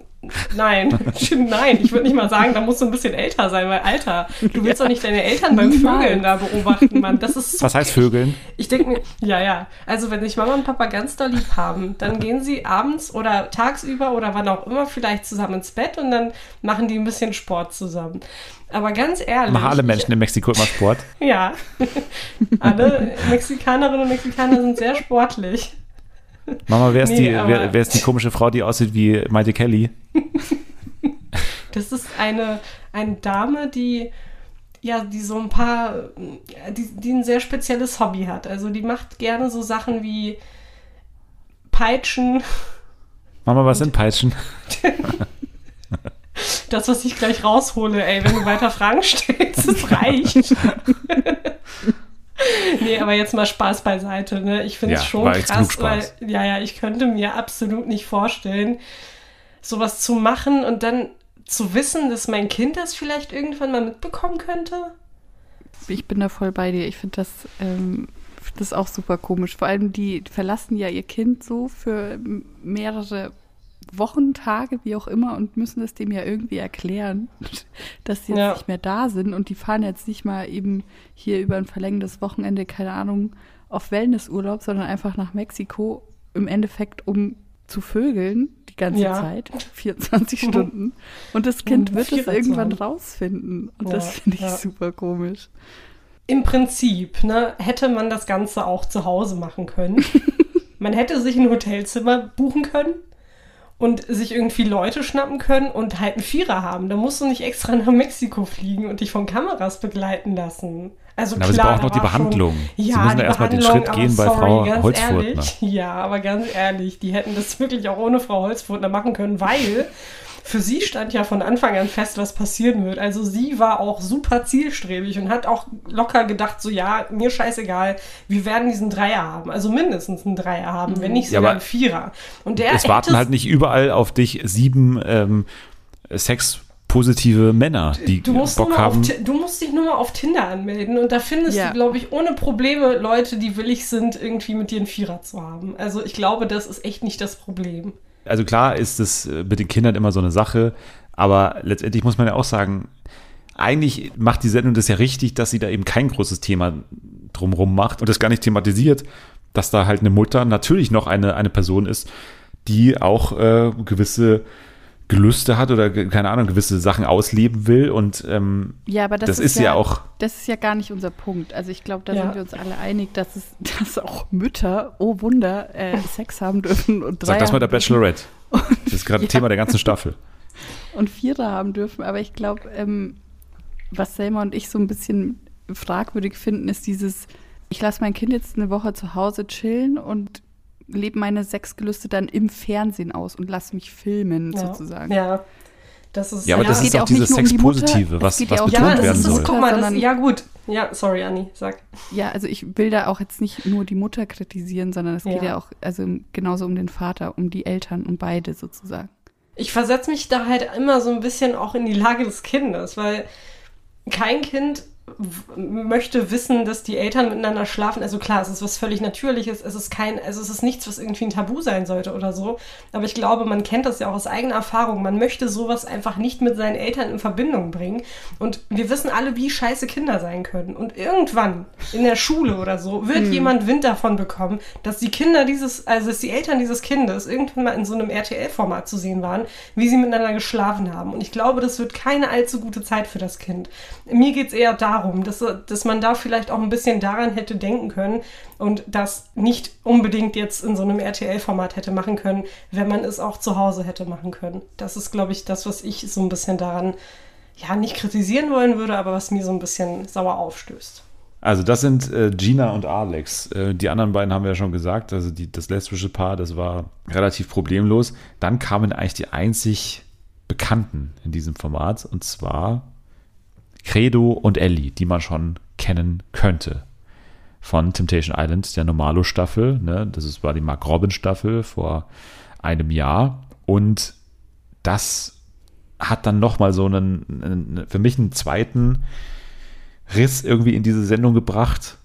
[SPEAKER 3] Nein, nein, ich würde nicht mal sagen, da musst du ein bisschen älter sein, weil Alter, du willst doch nicht deine Eltern beim
[SPEAKER 2] Niemals.
[SPEAKER 3] Vögeln da beobachten, Mann. Das ist so
[SPEAKER 1] Was heißt Vögeln?
[SPEAKER 3] Ich denke mir, ja, ja. Also wenn sich Mama und Papa ganz doll lieb haben, dann gehen sie abends oder tagsüber oder wann auch immer vielleicht zusammen ins Bett und dann machen die ein bisschen Sport zusammen. Aber ganz ehrlich.
[SPEAKER 1] Machen alle Menschen in Mexiko immer Sport?
[SPEAKER 3] Ja. alle Mexikanerinnen und Mexikaner sind sehr sportlich.
[SPEAKER 1] Mama, wer ist,
[SPEAKER 3] Nee,
[SPEAKER 1] die, wer, wer ist die komische Frau, die aussieht wie Maite Kelly?
[SPEAKER 3] Das ist eine, eine Dame, die ja, die so ein paar, die, die ein sehr spezielles Hobby hat. Also die macht gerne so Sachen wie Peitschen,
[SPEAKER 1] Mama, was sind Peitschen?
[SPEAKER 3] Das, was ich gleich raushole, ey, wenn du weiter Fragen stellst, das reicht. nee, aber jetzt mal Spaß beiseite, ne? Ich finde es
[SPEAKER 1] Ja,
[SPEAKER 3] schon krass, weil,
[SPEAKER 1] Spaß.
[SPEAKER 3] ja, ja, ich könnte mir absolut nicht vorstellen, sowas zu machen und dann zu wissen, dass mein Kind das vielleicht irgendwann mal mitbekommen könnte.
[SPEAKER 2] Ich bin da voll bei dir. Ich finde das, ähm, find das auch super komisch. Vor allem, die verlassen ja ihr Kind so für mehrere Wochen, Tage, wie auch immer, und müssen es dem ja irgendwie erklären, dass sie jetzt
[SPEAKER 3] Ja.
[SPEAKER 2] nicht mehr da sind. Und die fahren jetzt nicht mal eben hier über ein verlängertes Wochenende, keine Ahnung, auf Wellnessurlaub, sondern einfach nach Mexiko, im Endeffekt, um zu vögeln die ganze
[SPEAKER 3] Ja.
[SPEAKER 2] Zeit, 24
[SPEAKER 3] Mhm.
[SPEAKER 2] Stunden. Und das Kind wird es irgendwann rausfinden. Und
[SPEAKER 3] Ja,
[SPEAKER 2] das finde ich
[SPEAKER 3] ja.
[SPEAKER 2] super komisch.
[SPEAKER 3] Im Prinzip, ne, hätte man das Ganze auch zu Hause machen können. man hätte sich ein Hotelzimmer buchen können und sich irgendwie Leute schnappen können und halt einen Vierer haben. Da musst du nicht extra nach Mexiko fliegen und dich von Kameras begleiten lassen. Also
[SPEAKER 1] Na, aber sie
[SPEAKER 3] klar,
[SPEAKER 1] brauchen noch
[SPEAKER 3] da
[SPEAKER 1] die
[SPEAKER 3] war schon-
[SPEAKER 1] Behandlung. Sie
[SPEAKER 3] Ja,
[SPEAKER 1] müssen ja erstmal den
[SPEAKER 3] Behandlung,
[SPEAKER 1] Schritt gehen bei
[SPEAKER 3] sorry,
[SPEAKER 1] Frau
[SPEAKER 3] ganz
[SPEAKER 1] Holzfurtner.
[SPEAKER 3] Ehrlich, ja, aber ganz ehrlich, die hätten das wirklich auch ohne Frau Holzfurtner machen können, weil für sie stand ja von Anfang an fest, was passieren wird. Also sie war auch super zielstrebig und hat auch locker gedacht, so ja, mir scheißegal, wir werden diesen Dreier haben. Also mindestens einen Dreier haben, wenn nicht
[SPEAKER 1] Ja,
[SPEAKER 3] sogar
[SPEAKER 1] aber
[SPEAKER 3] einen Vierer. Und der
[SPEAKER 1] es warten halt nicht überall auf dich sieben ähm, sexpositive Männer, die
[SPEAKER 3] Du musst,
[SPEAKER 1] Bock
[SPEAKER 3] auf,
[SPEAKER 1] haben.
[SPEAKER 3] Ti- du musst dich nur mal auf Tinder anmelden und da findest
[SPEAKER 2] Ja.
[SPEAKER 3] du, glaube ich, ohne Probleme Leute, die willig sind, irgendwie mit dir einen Vierer zu haben. Also ich glaube, das ist echt nicht das Problem.
[SPEAKER 1] Also klar ist es äh, mit den Kindern immer so eine Sache, aber letztendlich muss man ja auch sagen, eigentlich macht die Sendung das ja richtig, dass sie da eben kein großes Thema drumrum macht und das gar nicht thematisiert, dass da halt eine Mutter natürlich noch eine, eine Person ist, die auch äh, gewisse Gelüste hat oder keine Ahnung, gewisse Sachen ausleben will und ähm,
[SPEAKER 2] Ja, aber das,
[SPEAKER 1] das, ist ja auch,
[SPEAKER 2] Das ist ja gar nicht unser Punkt. Also ich glaube, da
[SPEAKER 3] Ja.
[SPEAKER 2] sind wir uns alle einig, dass es, dass auch Mütter, oh Wunder, äh, Sex haben dürfen und
[SPEAKER 1] sag
[SPEAKER 2] Dreier
[SPEAKER 1] das mal der Bachelorette. Das ist gerade
[SPEAKER 2] Ja.
[SPEAKER 1] Thema der ganzen Staffel.
[SPEAKER 2] und Vierer haben dürfen. Aber ich glaube, ähm, was Selma und ich so ein bisschen fragwürdig finden, ist dieses, ich lasse mein Kind jetzt eine Woche zu Hause chillen und lebe meine Sexgelüste dann im Fernsehen aus und lass mich filmen
[SPEAKER 3] Ja.
[SPEAKER 2] sozusagen.
[SPEAKER 3] Ja, das ist
[SPEAKER 1] Ja, aber das
[SPEAKER 2] es
[SPEAKER 1] ist auch
[SPEAKER 2] auch nicht
[SPEAKER 1] dieses
[SPEAKER 2] nur um die
[SPEAKER 1] Sexpositive, was,
[SPEAKER 2] geht
[SPEAKER 1] was
[SPEAKER 2] ja auch-
[SPEAKER 1] betont
[SPEAKER 3] ja, das
[SPEAKER 1] werden
[SPEAKER 3] ist,
[SPEAKER 1] soll.
[SPEAKER 3] guck mal, das, ja gut. Ja, sorry, Anni, sag.
[SPEAKER 2] Ja, also ich will da auch jetzt nicht nur die Mutter kritisieren, sondern es geht
[SPEAKER 3] Ja.
[SPEAKER 2] ja auch also genauso um den Vater, um die Eltern, um beide sozusagen.
[SPEAKER 3] Ich versetze mich da halt immer so ein bisschen auch in die Lage des Kindes, weil kein Kind möchte wissen, dass die Eltern miteinander schlafen. Also klar, es ist was völlig Natürliches, es ist kein, also es ist nichts, was irgendwie ein Tabu sein sollte oder so. Aber ich glaube, man kennt das ja auch aus eigener Erfahrung. Man möchte sowas einfach nicht mit seinen Eltern in Verbindung bringen. Und wir wissen alle, wie scheiße Kinder sein können. Und irgendwann in der Schule oder so wird jemand Wind davon bekommen, dass die Kinder dieses, also dass die Eltern dieses Kindes irgendwann mal in so einem RTL-Format zu sehen waren, wie sie miteinander geschlafen haben. Und ich glaube, das wird keine allzu gute Zeit für das Kind. Mir geht es eher darum, darum, dass, dass man da vielleicht auch ein bisschen daran hätte denken können und das nicht unbedingt jetzt in so einem RTL-Format hätte machen können, wenn man es auch zu Hause hätte machen können. Das ist, glaube ich, das, was ich so ein bisschen daran ja nicht kritisieren wollen würde, aber was mir so ein bisschen sauer aufstößt.
[SPEAKER 1] Also das sind äh, Gina und Alex. Äh, die anderen beiden haben wir ja schon gesagt. Also die, das lesbische Paar, das war relativ problemlos. Dann kamen eigentlich die einzig Bekannten in diesem Format und zwar Credo und Ellie, die man schon kennen könnte. Von Temptation Island, der Normalo-Staffel. Ne? Das ist, war die Mark Robin-Staffel vor einem Jahr. Und das hat dann nochmal so einen, einen, für mich einen zweiten Riss irgendwie in diese Sendung gebracht,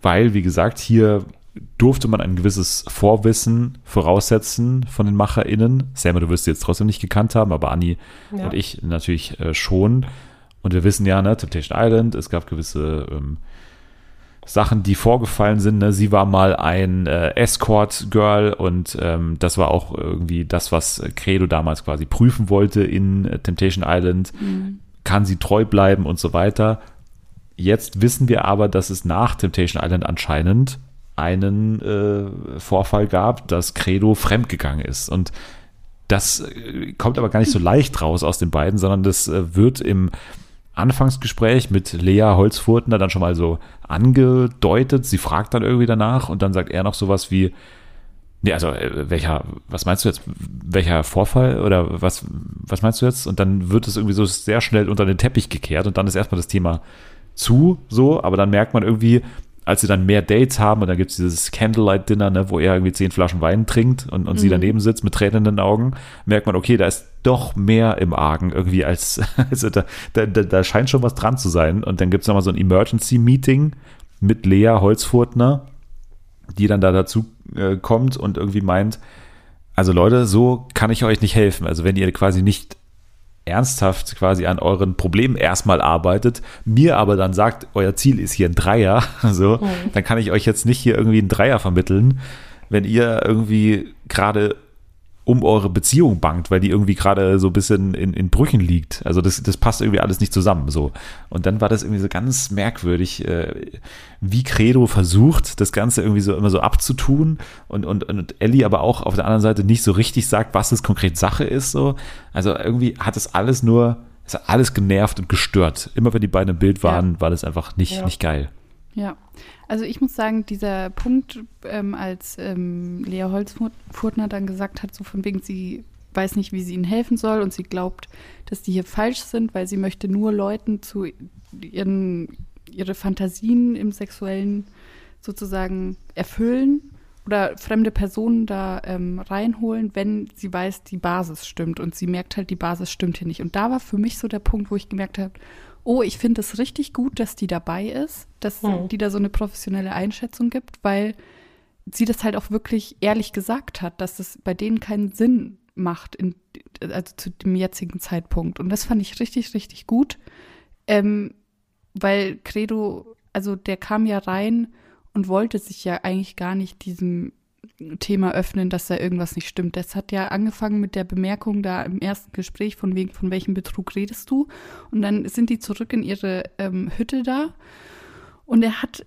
[SPEAKER 1] weil, wie gesagt, hier durfte man ein gewisses Vorwissen voraussetzen von den MacherInnen. Selma, du wirst sie jetzt trotzdem nicht gekannt haben, aber Anni ja. und ich natürlich äh, schon. Und wir wissen ja, ne, Temptation Island, es gab gewisse ähm, Sachen, die vorgefallen sind. Ne? Sie war mal ein äh, Escort-Girl und ähm, das war auch irgendwie das, was Credo damals quasi prüfen wollte in äh, Temptation Island. Mhm. Kann sie treu bleiben und so weiter. Jetzt wissen wir aber, dass es nach Temptation Island anscheinend einen äh, Vorfall gab, dass Credo fremdgegangen ist. Und das äh, kommt aber gar nicht so leicht raus aus den beiden, sondern das äh, wird im Anfangsgespräch mit Lea Holzfurtner dann schon mal so angedeutet. Sie fragt dann irgendwie danach und dann sagt er noch sowas wie, Nee, also äh, welcher, was meinst du jetzt, welcher Vorfall oder was, was meinst du jetzt? Und dann wird es irgendwie so sehr schnell unter den Teppich gekehrt und dann ist erstmal das Thema zu, so, aber dann merkt man irgendwie, als sie dann mehr Dates haben und dann gibt es dieses Candlelight-Dinner, ne, wo er irgendwie zehn Flaschen Wein trinkt und, und mhm. sie daneben sitzt mit tränenden Augen, merkt man, okay, da ist doch mehr im Argen irgendwie als, also da, da, da scheint schon was dran zu sein. Und dann gibt es nochmal so ein Emergency-Meeting mit Lea Holzfurtner, die dann da dazu äh, kommt und irgendwie meint, also Leute, so kann ich euch nicht helfen. Also wenn ihr quasi nicht ernsthaft quasi an euren Problemen erstmal arbeitet, mir aber dann sagt, euer Ziel ist hier ein Dreier, so, mhm. dann kann ich euch jetzt nicht hier irgendwie ein Dreier vermitteln, wenn ihr irgendwie gerade um eure Beziehung bangt, weil die irgendwie gerade so ein bisschen in, in Brüchen liegt. Also das, das passt irgendwie alles nicht zusammen. So. Und dann war das irgendwie so ganz merkwürdig, äh, wie Credo versucht, das Ganze irgendwie so immer so abzutun und, und, und Ellie aber auch auf der anderen Seite nicht so richtig sagt, was es konkret Sache ist. So. Also irgendwie hat es alles nur, es hat alles genervt und gestört. Immer wenn die beiden im Bild waren, ja. war das einfach nicht, ja. nicht geil.
[SPEAKER 2] Ja, also ich muss sagen, dieser Punkt, ähm, als ähm, Lea Holzfurtner dann gesagt hat, so von wegen, sie weiß nicht, wie sie ihnen helfen soll und sie glaubt, dass die hier falsch sind, weil sie möchte nur Leuten zu ihren ihre Fantasien im Sexuellen sozusagen erfüllen oder fremde Personen da ähm, reinholen, wenn sie weiß, die Basis stimmt und sie merkt halt, die Basis stimmt hier nicht. Und da war für mich so der Punkt, wo ich gemerkt habe, oh, ich finde es richtig gut, dass die dabei ist, dass mhm. die da so eine professionelle Einschätzung gibt, weil sie das halt auch wirklich ehrlich gesagt hat, dass es bei denen keinen Sinn macht, in, also zu dem jetzigen Zeitpunkt. Und das fand ich richtig, richtig gut, ähm, weil Credo, also der kam ja rein und wollte sich ja eigentlich gar nicht diesem Thema öffnen, dass da irgendwas nicht stimmt. Das hat ja angefangen mit der Bemerkung da im ersten Gespräch von wegen, von welchem Betrug redest du? Und dann sind die zurück in ihre ähm, Hütte da. Und er hat,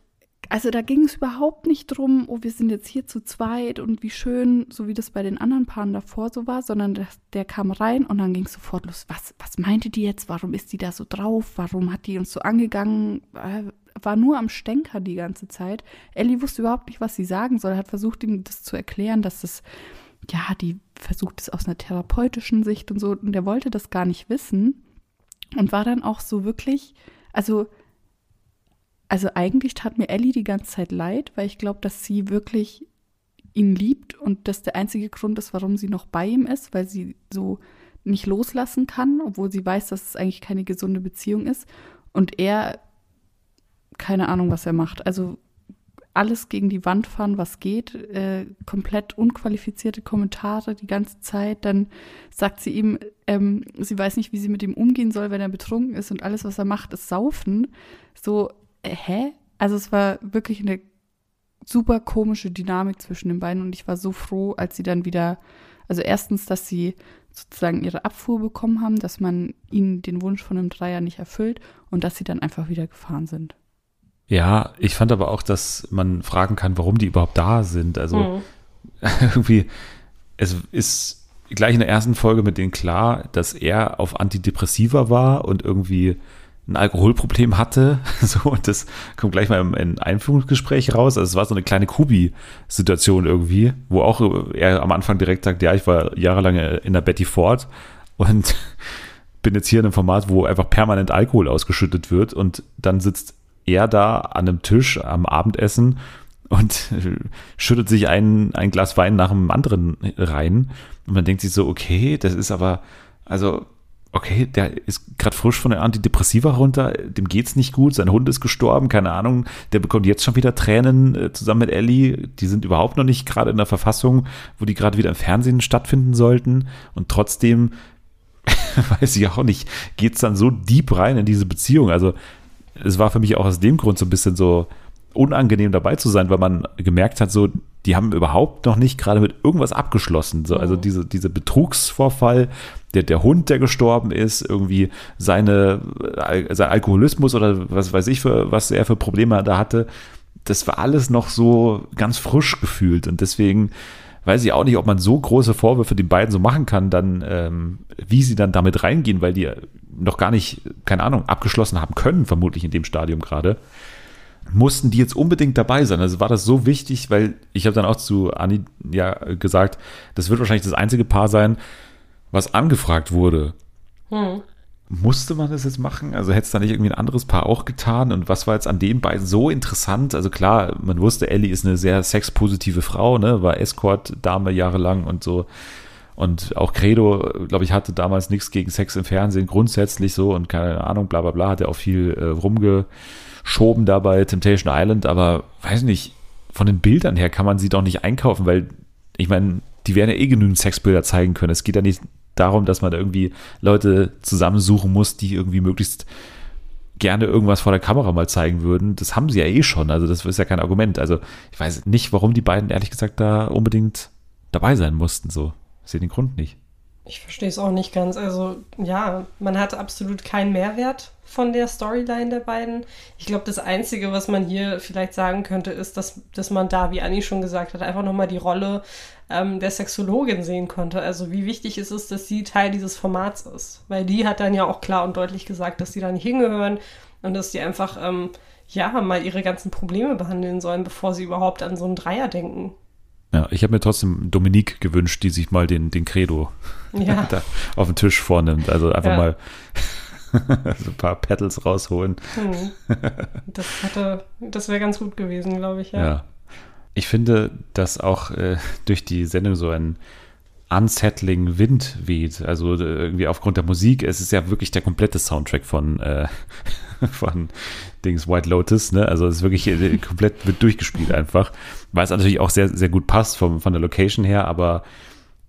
[SPEAKER 2] also da ging es überhaupt nicht drum, oh, wir sind jetzt hier zu zweit und wie schön, so wie das bei den anderen Paaren davor so war, sondern das, der kam rein und dann ging es sofort los. Was, was meinte die jetzt? Warum ist die da so drauf? Warum hat die uns so angegangen? Äh, war nur am Stenker die ganze Zeit. Ellie wusste überhaupt nicht, was sie sagen soll, hat versucht, ihm das zu erklären, dass es, ja, die versucht es aus einer therapeutischen Sicht und so, und der wollte das gar nicht wissen und war dann auch so wirklich, also, also eigentlich tat mir Ellie die ganze Zeit leid, weil ich glaube, dass sie wirklich ihn liebt und das der einzige Grund ist, warum sie noch bei ihm ist, weil sie so nicht loslassen kann, obwohl sie weiß, dass es eigentlich keine gesunde Beziehung ist. Und er keine Ahnung, was er macht. Also alles gegen die Wand fahren, was geht, äh, komplett unqualifizierte Kommentare die ganze Zeit. Dann sagt sie ihm, ähm, sie weiß nicht, wie sie mit ihm umgehen soll, wenn er betrunken ist und alles, was er macht, ist saufen. So, hä? Also es war wirklich eine super komische Dynamik zwischen den beiden und ich war so froh, als sie dann wieder, also erstens, dass sie sozusagen ihre Abfuhr bekommen haben, dass man ihnen den Wunsch von einem Dreier nicht erfüllt und dass sie dann einfach wieder gefahren sind.
[SPEAKER 1] Ja, ich fand aber auch, dass man fragen kann, warum die überhaupt da sind. Also mhm. irgendwie, es ist gleich in der ersten Folge mit denen klar, dass er auf Antidepressiva war und irgendwie ein Alkoholproblem hatte. So, und das kommt gleich mal im, im Einführungsgespräch raus. Also es war so eine kleine Kubi-Situation irgendwie, wo auch er am Anfang direkt sagt, ja, ich war jahrelang in der Betty Ford und bin jetzt hier in einem Format, wo einfach permanent Alkohol ausgeschüttet wird und dann sitzt er da an einem Tisch am Abendessen und schüttet sich ein, ein Glas Wein nach dem anderen rein. Und man denkt sich so, okay, das ist aber, also okay, der ist gerade frisch von der Antidepressiva runter, dem geht's nicht gut, sein Hund ist gestorben, keine Ahnung, der bekommt jetzt schon wieder Tränen äh, zusammen mit Ellie, die sind überhaupt noch nicht gerade in der Verfassung, wo die gerade wieder im Fernsehen stattfinden sollten und trotzdem weiß ich auch nicht, geht's dann so deep rein in diese Beziehung, also es war für mich auch aus dem Grund so ein bisschen so unangenehm dabei zu sein, weil man gemerkt hat, so, die haben überhaupt noch nicht gerade mit irgendwas abgeschlossen. So, also mhm. diese, diese Betrugsvorfall, der, der Hund, der gestorben ist, irgendwie seine, sein Alkoholismus oder was weiß ich, für, was er für Probleme da hatte, das war alles noch so ganz frisch gefühlt. Und deswegen weiß ich auch nicht, ob man so große Vorwürfe den beiden so machen kann, dann, ähm, wie sie dann damit reingehen, weil die noch gar nicht, keine Ahnung, abgeschlossen haben können, vermutlich in dem Stadium gerade mussten die jetzt unbedingt dabei sein. Also war das so wichtig, weil ich habe dann auch zu Anni ja gesagt, das wird wahrscheinlich das einzige Paar sein, was angefragt wurde. Hm. Musste man das jetzt machen? Also hätte es da nicht irgendwie ein anderes Paar auch getan? Und was war jetzt an den beiden so interessant? Also klar, man wusste, Ellie ist eine sehr sexpositive Frau, ne? war Escort-Dame jahrelang und so. Und auch Credo, glaube ich, hatte damals nichts gegen Sex im Fernsehen grundsätzlich so und keine Ahnung, bla bla bla, hat er auch viel äh, rumge schoben da bei Temptation Island, aber weiß nicht, von den Bildern her kann man sie doch nicht einkaufen, weil ich meine, die werden ja eh genügend Sexbilder zeigen können. Es geht ja nicht darum, dass man da irgendwie Leute zusammensuchen muss, die irgendwie möglichst gerne irgendwas vor der Kamera mal zeigen würden. Das haben sie ja eh schon, also das ist ja kein Argument. Also ich weiß nicht, warum die beiden ehrlich gesagt da unbedingt dabei sein mussten, so. Ich sehe den Grund nicht.
[SPEAKER 3] Ich verstehe es auch nicht ganz. Also ja, man hat absolut keinen Mehrwert von der Storyline der beiden. Ich glaube, das Einzige, was man hier vielleicht sagen könnte, ist, dass, dass man da, wie Anni schon gesagt hat, einfach nochmal die Rolle ähm, der Sexologin sehen konnte. Also wie wichtig ist es, dass sie Teil dieses Formats ist. Weil die hat dann ja auch klar und deutlich gesagt, dass sie da nicht hingehören und dass die einfach, ähm, ja, mal ihre ganzen Probleme behandeln sollen, bevor sie überhaupt an so einen Dreier denken.
[SPEAKER 1] Ja, ich habe mir trotzdem Dominique gewünscht, die sich mal den, den Credo ja. auf den Tisch vornimmt. Also einfach ja. mal so ein paar Pedals rausholen. Hm.
[SPEAKER 3] Das, das wäre ganz gut gewesen, glaube ich, ja.
[SPEAKER 1] ja. Ich finde, dass auch äh, durch die Sendung so ein unsettling Wind weht. Also äh, irgendwie aufgrund der Musik. Es ist ja wirklich der komplette Soundtrack von, äh, von Dings White Lotus. Ne? Also es ist wirklich äh, komplett wird durchgespielt einfach. Weil es natürlich auch sehr, sehr gut passt vom, von der Location her, aber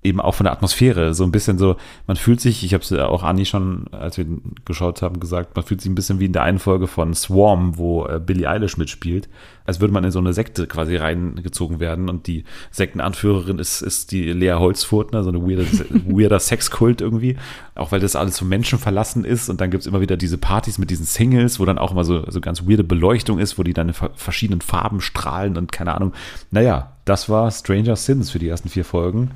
[SPEAKER 1] eben auch von der Atmosphäre. So ein bisschen so, man fühlt sich, ich habe es auch Anni schon, als wir geschaut haben, gesagt, man fühlt sich ein bisschen wie in der einen Folge von Swarm, wo äh, Billie Eilish mitspielt, als würde man in so eine Sekte quasi reingezogen werden und die Sektenanführerin ist, ist die Lea Holzfurtner, so eine weirde, weirder Sexkult irgendwie, auch weil das alles vom Menschen verlassen ist und dann gibt's immer wieder diese Partys mit diesen Singles, wo dann auch immer so, so ganz weirde Beleuchtung ist, wo die dann in verschiedenen Farben strahlen und keine Ahnung. Naja, das war Stranger Sins für die ersten vier Folgen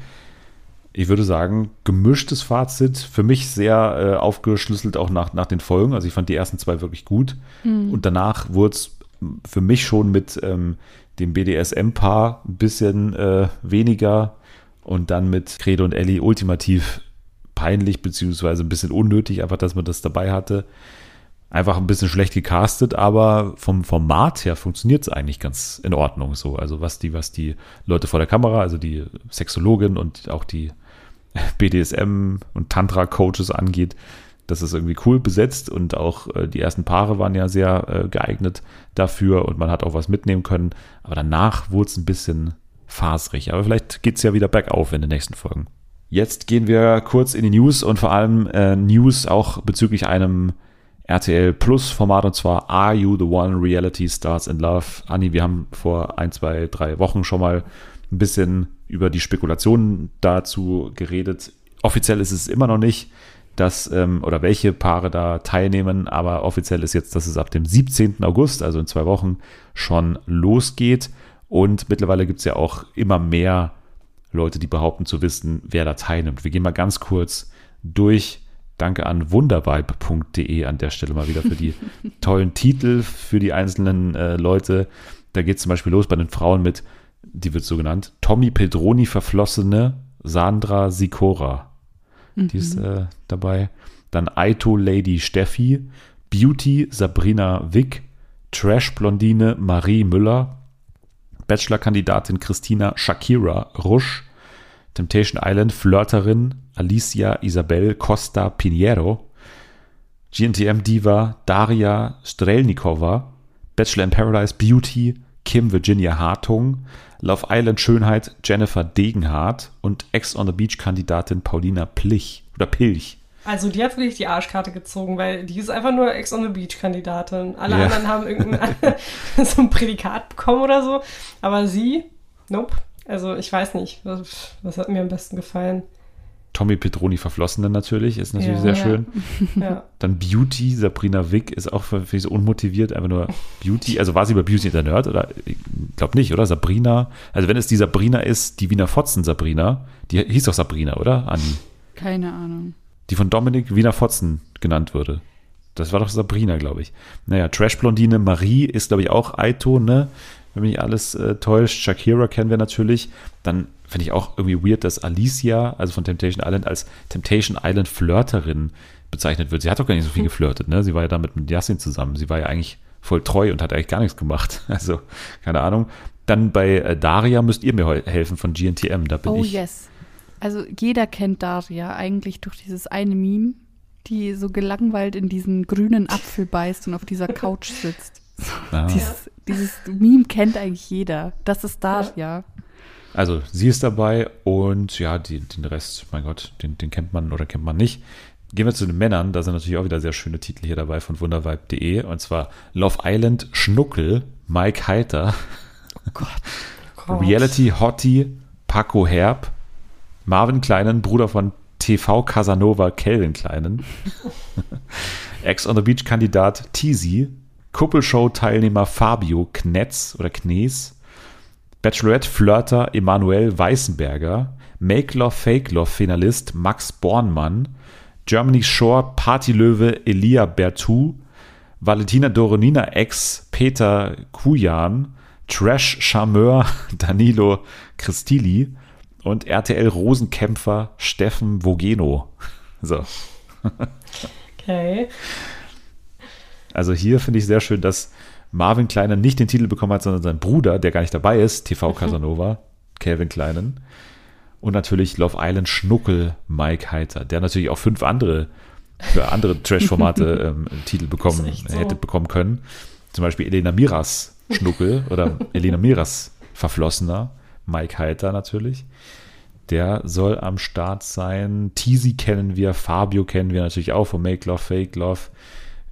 [SPEAKER 1] ich würde sagen, gemischtes Fazit. Für mich sehr äh, aufgeschlüsselt auch nach, nach den Folgen. Also ich fand die ersten zwei wirklich gut. Mhm. Und danach wurde es für mich schon mit ähm, dem BDSM-Paar ein bisschen äh, weniger und dann mit Credo und Ellie ultimativ peinlich, beziehungsweise ein bisschen unnötig, einfach, dass man das dabei hatte. Einfach ein bisschen schlecht gecastet, aber vom Format her funktioniert es eigentlich ganz in Ordnung so. Also was die, was die Leute vor der Kamera, also die Sexologin und auch die BDSM und Tantra-Coaches angeht. Das ist irgendwie cool besetzt und auch äh, die ersten Paare waren ja sehr äh, geeignet dafür und man hat auch was mitnehmen können. Aber danach wurde es ein bisschen fasrig. Aber vielleicht geht es ja wieder bergauf in den nächsten Folgen. Jetzt gehen wir kurz in die News und vor allem äh, News auch bezüglich einem RTL Plus Format und zwar Are You the One Reality Starts in Love? Anni, wir haben vor ein, zwei, drei Wochen schon mal ein bisschen über die Spekulationen dazu geredet, offiziell ist es immer noch nicht, dass ähm, oder welche Paare da teilnehmen, aber offiziell ist jetzt, dass es ab dem 17. August, also in zwei Wochen, schon losgeht. Und mittlerweile gibt es ja auch immer mehr Leute, die behaupten zu wissen, wer da teilnimmt. Wir gehen mal ganz kurz durch. Danke an wundervibe.de an der Stelle mal wieder für die tollen Titel für die einzelnen äh, Leute. Da geht es zum Beispiel los bei den Frauen mit, die wird so genannt, Tommy Pedroni verflossene Sandra Sikora. Mhm. Die ist mhm. äh, dabei. Dann Aito Lady Steffi, Beauty Sabrina Wick, Trash Blondine Marie Müller, Bachelor-Kandidatin Christina Shakira Rusch, Temptation Island Flirterin Alicia Isabel Costa Pinheiro, GNTM-Diva Daria Strelnikova, Bachelor in Paradise Beauty Kim Virginia Hartung, Love Island Schönheit Jennifer Degenhardt und Ex on the Beach-Kandidatin Paulina Plich oder Pilch.
[SPEAKER 3] Also die hat wirklich die Arschkarte gezogen, weil die ist einfach nur Ex on the Beach-Kandidatin. Alle ja. anderen haben irgendein so ein Prädikat bekommen oder so. Aber sie, nope. Also ich weiß nicht, was, was hat mir am besten gefallen.
[SPEAKER 1] Tommy Petroni Verflossene natürlich, ist natürlich ja, sehr ja. schön. Ja. Dann Beauty, Sabrina Wick ist auch für, für so unmotiviert, einfach nur Beauty. Also war sie bei Beauty der Nerd oder ich glaube nicht, oder? Sabrina. Also wenn es die Sabrina ist, die Wiener Fotzen Sabrina, die hieß doch Sabrina, oder? Anni.
[SPEAKER 2] Keine Ahnung.
[SPEAKER 1] Die von Dominik Wiener Fotzen genannt wurde. Das war doch Sabrina, glaube ich. Naja, Trash-Blondine Marie ist, glaube ich, auch Aito, ne? wenn mich alles äh, täuscht. Shakira kennen wir natürlich. Dann finde ich auch irgendwie weird, dass Alicia, also von Temptation Island, als Temptation Island Flirterin bezeichnet wird. Sie hat doch gar nicht so viel hm. geflirtet, ne? Sie war ja damit mit Yassin zusammen. Sie war ja eigentlich voll treu und hat eigentlich gar nichts gemacht. Also, keine Ahnung. Dann bei äh, Daria müsst ihr mir helfen von GNTM. Da bin
[SPEAKER 2] oh,
[SPEAKER 1] ich.
[SPEAKER 2] Oh yes. Also jeder kennt Daria eigentlich durch dieses eine Meme, die so gelangweilt in diesen grünen Apfel beißt und auf dieser Couch sitzt. Ah. Dieses, dieses Meme kennt eigentlich jeder. Das ist Daria.
[SPEAKER 1] Also sie ist dabei und ja, die, den Rest, mein Gott, den, den kennt man oder kennt man nicht. Gehen wir zu den Männern, da sind natürlich auch wieder sehr schöne Titel hier dabei von wundervibe.de und zwar Love Island Schnuckel, Mike Heiter, oh Gott. Oh Reality Hottie, Paco Herb, Marvin Kleinen, Bruder von TV Casanova Kelvin Kleinen, Ex on the Beach Kandidat Teasy, Kuppelshow-Teilnehmer Fabio Knetz oder Knees, Bachelorette-Flirter Emanuel Weißenberger, Make Love Fake Love Finalist Max Bornmann, Germany's Shore Partylöwe Elia Bertou, Valentina Doronina Ex Peter Kujan, Trash Charmeur Danilo Christili und RTL Rosenkämpfer Steffen Vogeno. So.
[SPEAKER 3] Okay.
[SPEAKER 1] Also hier finde ich sehr schön, dass Marvin Kleinen nicht den Titel bekommen hat, sondern sein Bruder, der gar nicht dabei ist, TV Casanova, Calvin Kleinen. Und natürlich Love Island Schnuckel Mike Heiter, der natürlich auch fünf andere für andere Trash-Formate ähm, Titel bekommen so. hätte bekommen können. Zum Beispiel Elena Miras Schnuckel oder Elena Miras Verflossener, Mike Heiter natürlich. Der soll am Start sein. Teasy kennen wir, Fabio kennen wir natürlich auch von Make Love, Fake Love.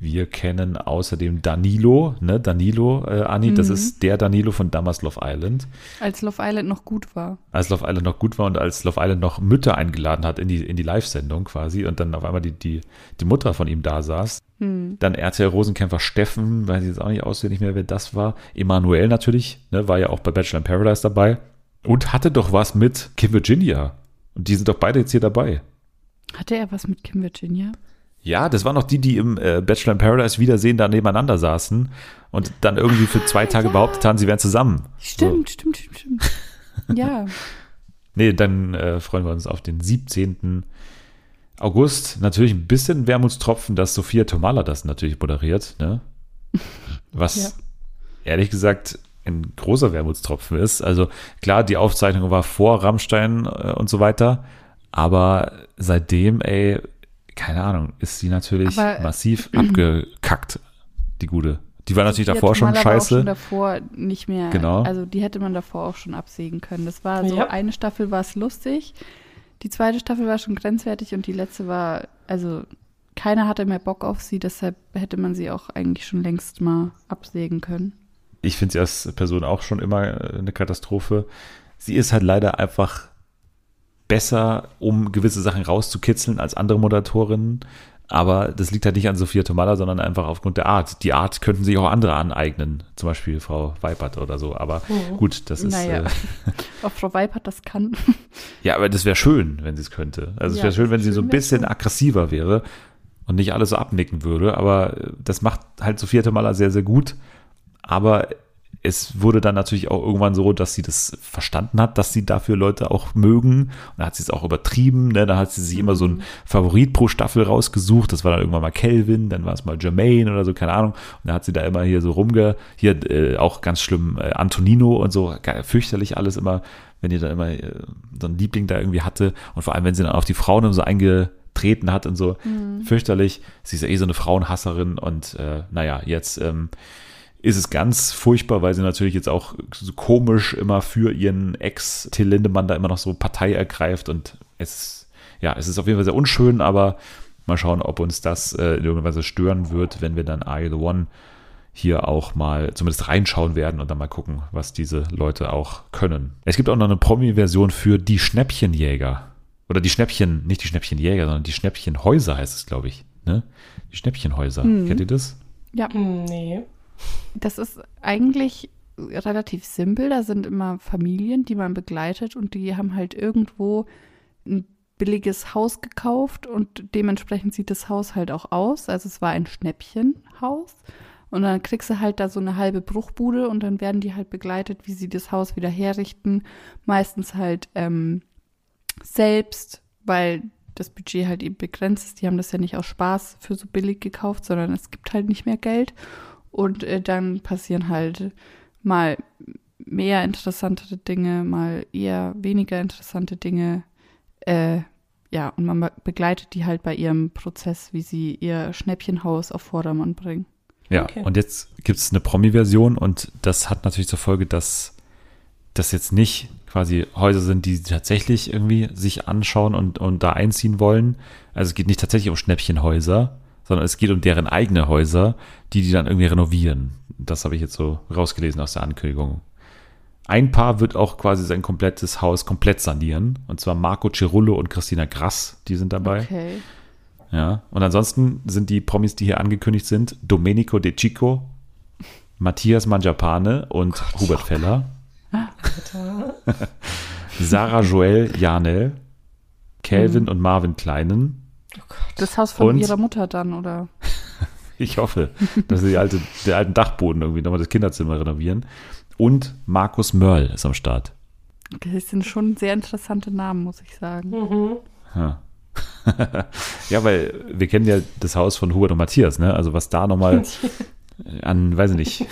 [SPEAKER 1] Wir kennen außerdem Danilo, ne? Danilo, äh, Anni, mhm. das ist der Danilo von damals Love Island.
[SPEAKER 2] Als Love Island noch gut war.
[SPEAKER 1] Als Love Island noch gut war und als Love Island noch Mütter eingeladen hat in die, in die Live-Sendung quasi und dann auf einmal die, die, die Mutter von ihm da saß. Mhm. Dann RTL Rosenkämpfer Steffen, weiß ich jetzt auch nicht auswendig mehr, wer das war. Emanuel natürlich, ne? war ja auch bei Bachelor in Paradise dabei. Und hatte doch was mit Kim Virginia. Und die sind doch beide jetzt hier dabei.
[SPEAKER 2] Hatte er was mit Kim Virginia?
[SPEAKER 1] Ja, das waren noch die, die im äh, Bachelor in Paradise Wiedersehen da nebeneinander saßen und dann irgendwie für zwei Tage ja. behauptet haben, sie wären zusammen.
[SPEAKER 2] Stimmt, so. stimmt, stimmt, stimmt. Ja.
[SPEAKER 1] nee, dann äh, freuen wir uns auf den 17. August. Natürlich ein bisschen Wermutstropfen, dass Sophia Tomala das natürlich moderiert, ne? Was ja. ehrlich gesagt ein großer Wermutstropfen ist. Also klar, die Aufzeichnung war vor Rammstein äh, und so weiter, aber seitdem, ey, keine Ahnung, ist sie natürlich Aber, massiv abgekackt, die gute. Die war natürlich davor schon scheiße. Schon
[SPEAKER 2] davor nicht mehr. Genau. Also die hätte man davor auch schon absägen können. Das war so, ja. eine Staffel war es lustig, die zweite Staffel war schon grenzwertig und die letzte war, also keiner hatte mehr Bock auf sie, deshalb hätte man sie auch eigentlich schon längst mal absägen können.
[SPEAKER 1] Ich finde sie als Person auch schon immer äh, eine Katastrophe. Sie ist halt leider einfach besser, um gewisse Sachen rauszukitzeln als andere Moderatorinnen. Aber das liegt halt nicht an Sophia Tomalla, sondern einfach aufgrund der Art. Die Art könnten sich auch andere aneignen, zum Beispiel Frau Weipert oder so. Aber
[SPEAKER 2] Mhm.
[SPEAKER 1] gut, das ist.
[SPEAKER 2] Naja.
[SPEAKER 1] Äh,
[SPEAKER 2] Ob Frau Weipert das kann.
[SPEAKER 1] ja, aber das wäre schön, wenn sie es könnte. Also es
[SPEAKER 2] Ja,
[SPEAKER 1] wäre schön, wenn sie so ein
[SPEAKER 2] schön
[SPEAKER 1] bisschen
[SPEAKER 2] schon.
[SPEAKER 1] aggressiver wäre und nicht alles so abnicken würde. Aber äh, das macht halt Sophia Tomalla sehr, sehr gut. Aber es wurde dann natürlich auch irgendwann so, dass sie das verstanden hat, dass sie dafür Leute auch mögen. Und dann hat sie es auch übertrieben. Ne? Dann hat sie sich immer so einen Favorit pro Staffel rausgesucht. Das war dann irgendwann mal Kelvin, dann war es mal Jermaine oder so, keine Ahnung. Und dann hat sie da immer hier so rumge... Hier äh, auch ganz schlimm äh, Antonino und so. Fürchterlich alles immer, wenn ihr dann immer äh, so einen Liebling da irgendwie hatte. Und vor allem, wenn sie dann auf die Frauen so eingetreten hat und so. Fürchterlich. Sie ist ja eh so eine Frauenhasserin. Und äh, naja, jetzt... Ähm, ist es ganz furchtbar, weil sie natürlich jetzt auch so komisch immer für ihren Ex Till Lindemann da immer noch so Partei ergreift und es ja, es ist auf jeden Fall sehr unschön, aber mal schauen, ob uns das äh, in irgendeiner Weise stören wird, wenn wir dann Are You the One hier auch mal zumindest reinschauen werden und dann mal gucken, was diese Leute auch können. Es gibt auch noch eine Promi-Version für die Schnäppchenjäger. Oder die Schnäppchen, nicht die Schnäppchenjäger, sondern die Schnäppchenhäuser heißt es, glaube ich. Ne? Die Schnäppchenhäuser. Kennt ihr das?
[SPEAKER 2] Ja,
[SPEAKER 3] Hm, nee.
[SPEAKER 2] Das ist eigentlich relativ simpel. Da sind immer Familien, die man begleitet und die haben halt irgendwo ein billiges Haus gekauft und dementsprechend sieht das Haus halt auch aus. Also es war ein Schnäppchenhaus. Und dann kriegst du halt da so eine halbe Bruchbude und dann werden die halt begleitet, wie sie das Haus wieder herrichten. Meistens halt ähm, selbst, weil das Budget halt eben begrenzt ist. Die haben das ja nicht aus Spaß für so billig gekauft, sondern es gibt halt nicht mehr Geld. Und äh, dann passieren halt mal mehr interessantere Dinge, mal eher weniger interessante Dinge. Äh, ja, und man be- begleitet die halt bei ihrem Prozess, wie sie ihr Schnäppchenhaus auf Vordermann bringen.
[SPEAKER 1] Ja,
[SPEAKER 3] Okay.
[SPEAKER 1] und jetzt gibt es eine Promi-Version und das hat natürlich zur Folge, dass das jetzt nicht quasi Häuser sind, die tatsächlich irgendwie sich anschauen und, und da einziehen wollen. Also es geht nicht tatsächlich um Schnäppchenhäuser, sondern es geht um deren eigene Häuser, die die dann irgendwie renovieren. Das habe ich jetzt so rausgelesen aus der Ankündigung. Ein Paar wird auch quasi sein komplettes Haus komplett sanieren. Und zwar Marco Cirullo und Christina Grass, die sind dabei.
[SPEAKER 2] Okay.
[SPEAKER 1] Ja, und ansonsten sind die Promis, die hier angekündigt sind, Domenico De Chico, Matthias Mangiapane und Hubert Feller,
[SPEAKER 3] Alter.
[SPEAKER 1] Sarah Joel Janel, Calvin und Marvin Kleinen.
[SPEAKER 3] Oh Gott.
[SPEAKER 2] Das Haus von
[SPEAKER 1] Und?
[SPEAKER 2] ihrer Mutter dann, oder?
[SPEAKER 1] Ich hoffe, dass sie die alte, den alten Dachboden irgendwie nochmal das Kinderzimmer renovieren. Und Markus Mörl ist am Start.
[SPEAKER 2] Das sind schon sehr interessante Namen, muss ich sagen.
[SPEAKER 3] Mhm.
[SPEAKER 1] Ja. ja, weil wir kennen ja das Haus von Hubert und Matthias, ne? Also was da nochmal an, weiß ich nicht,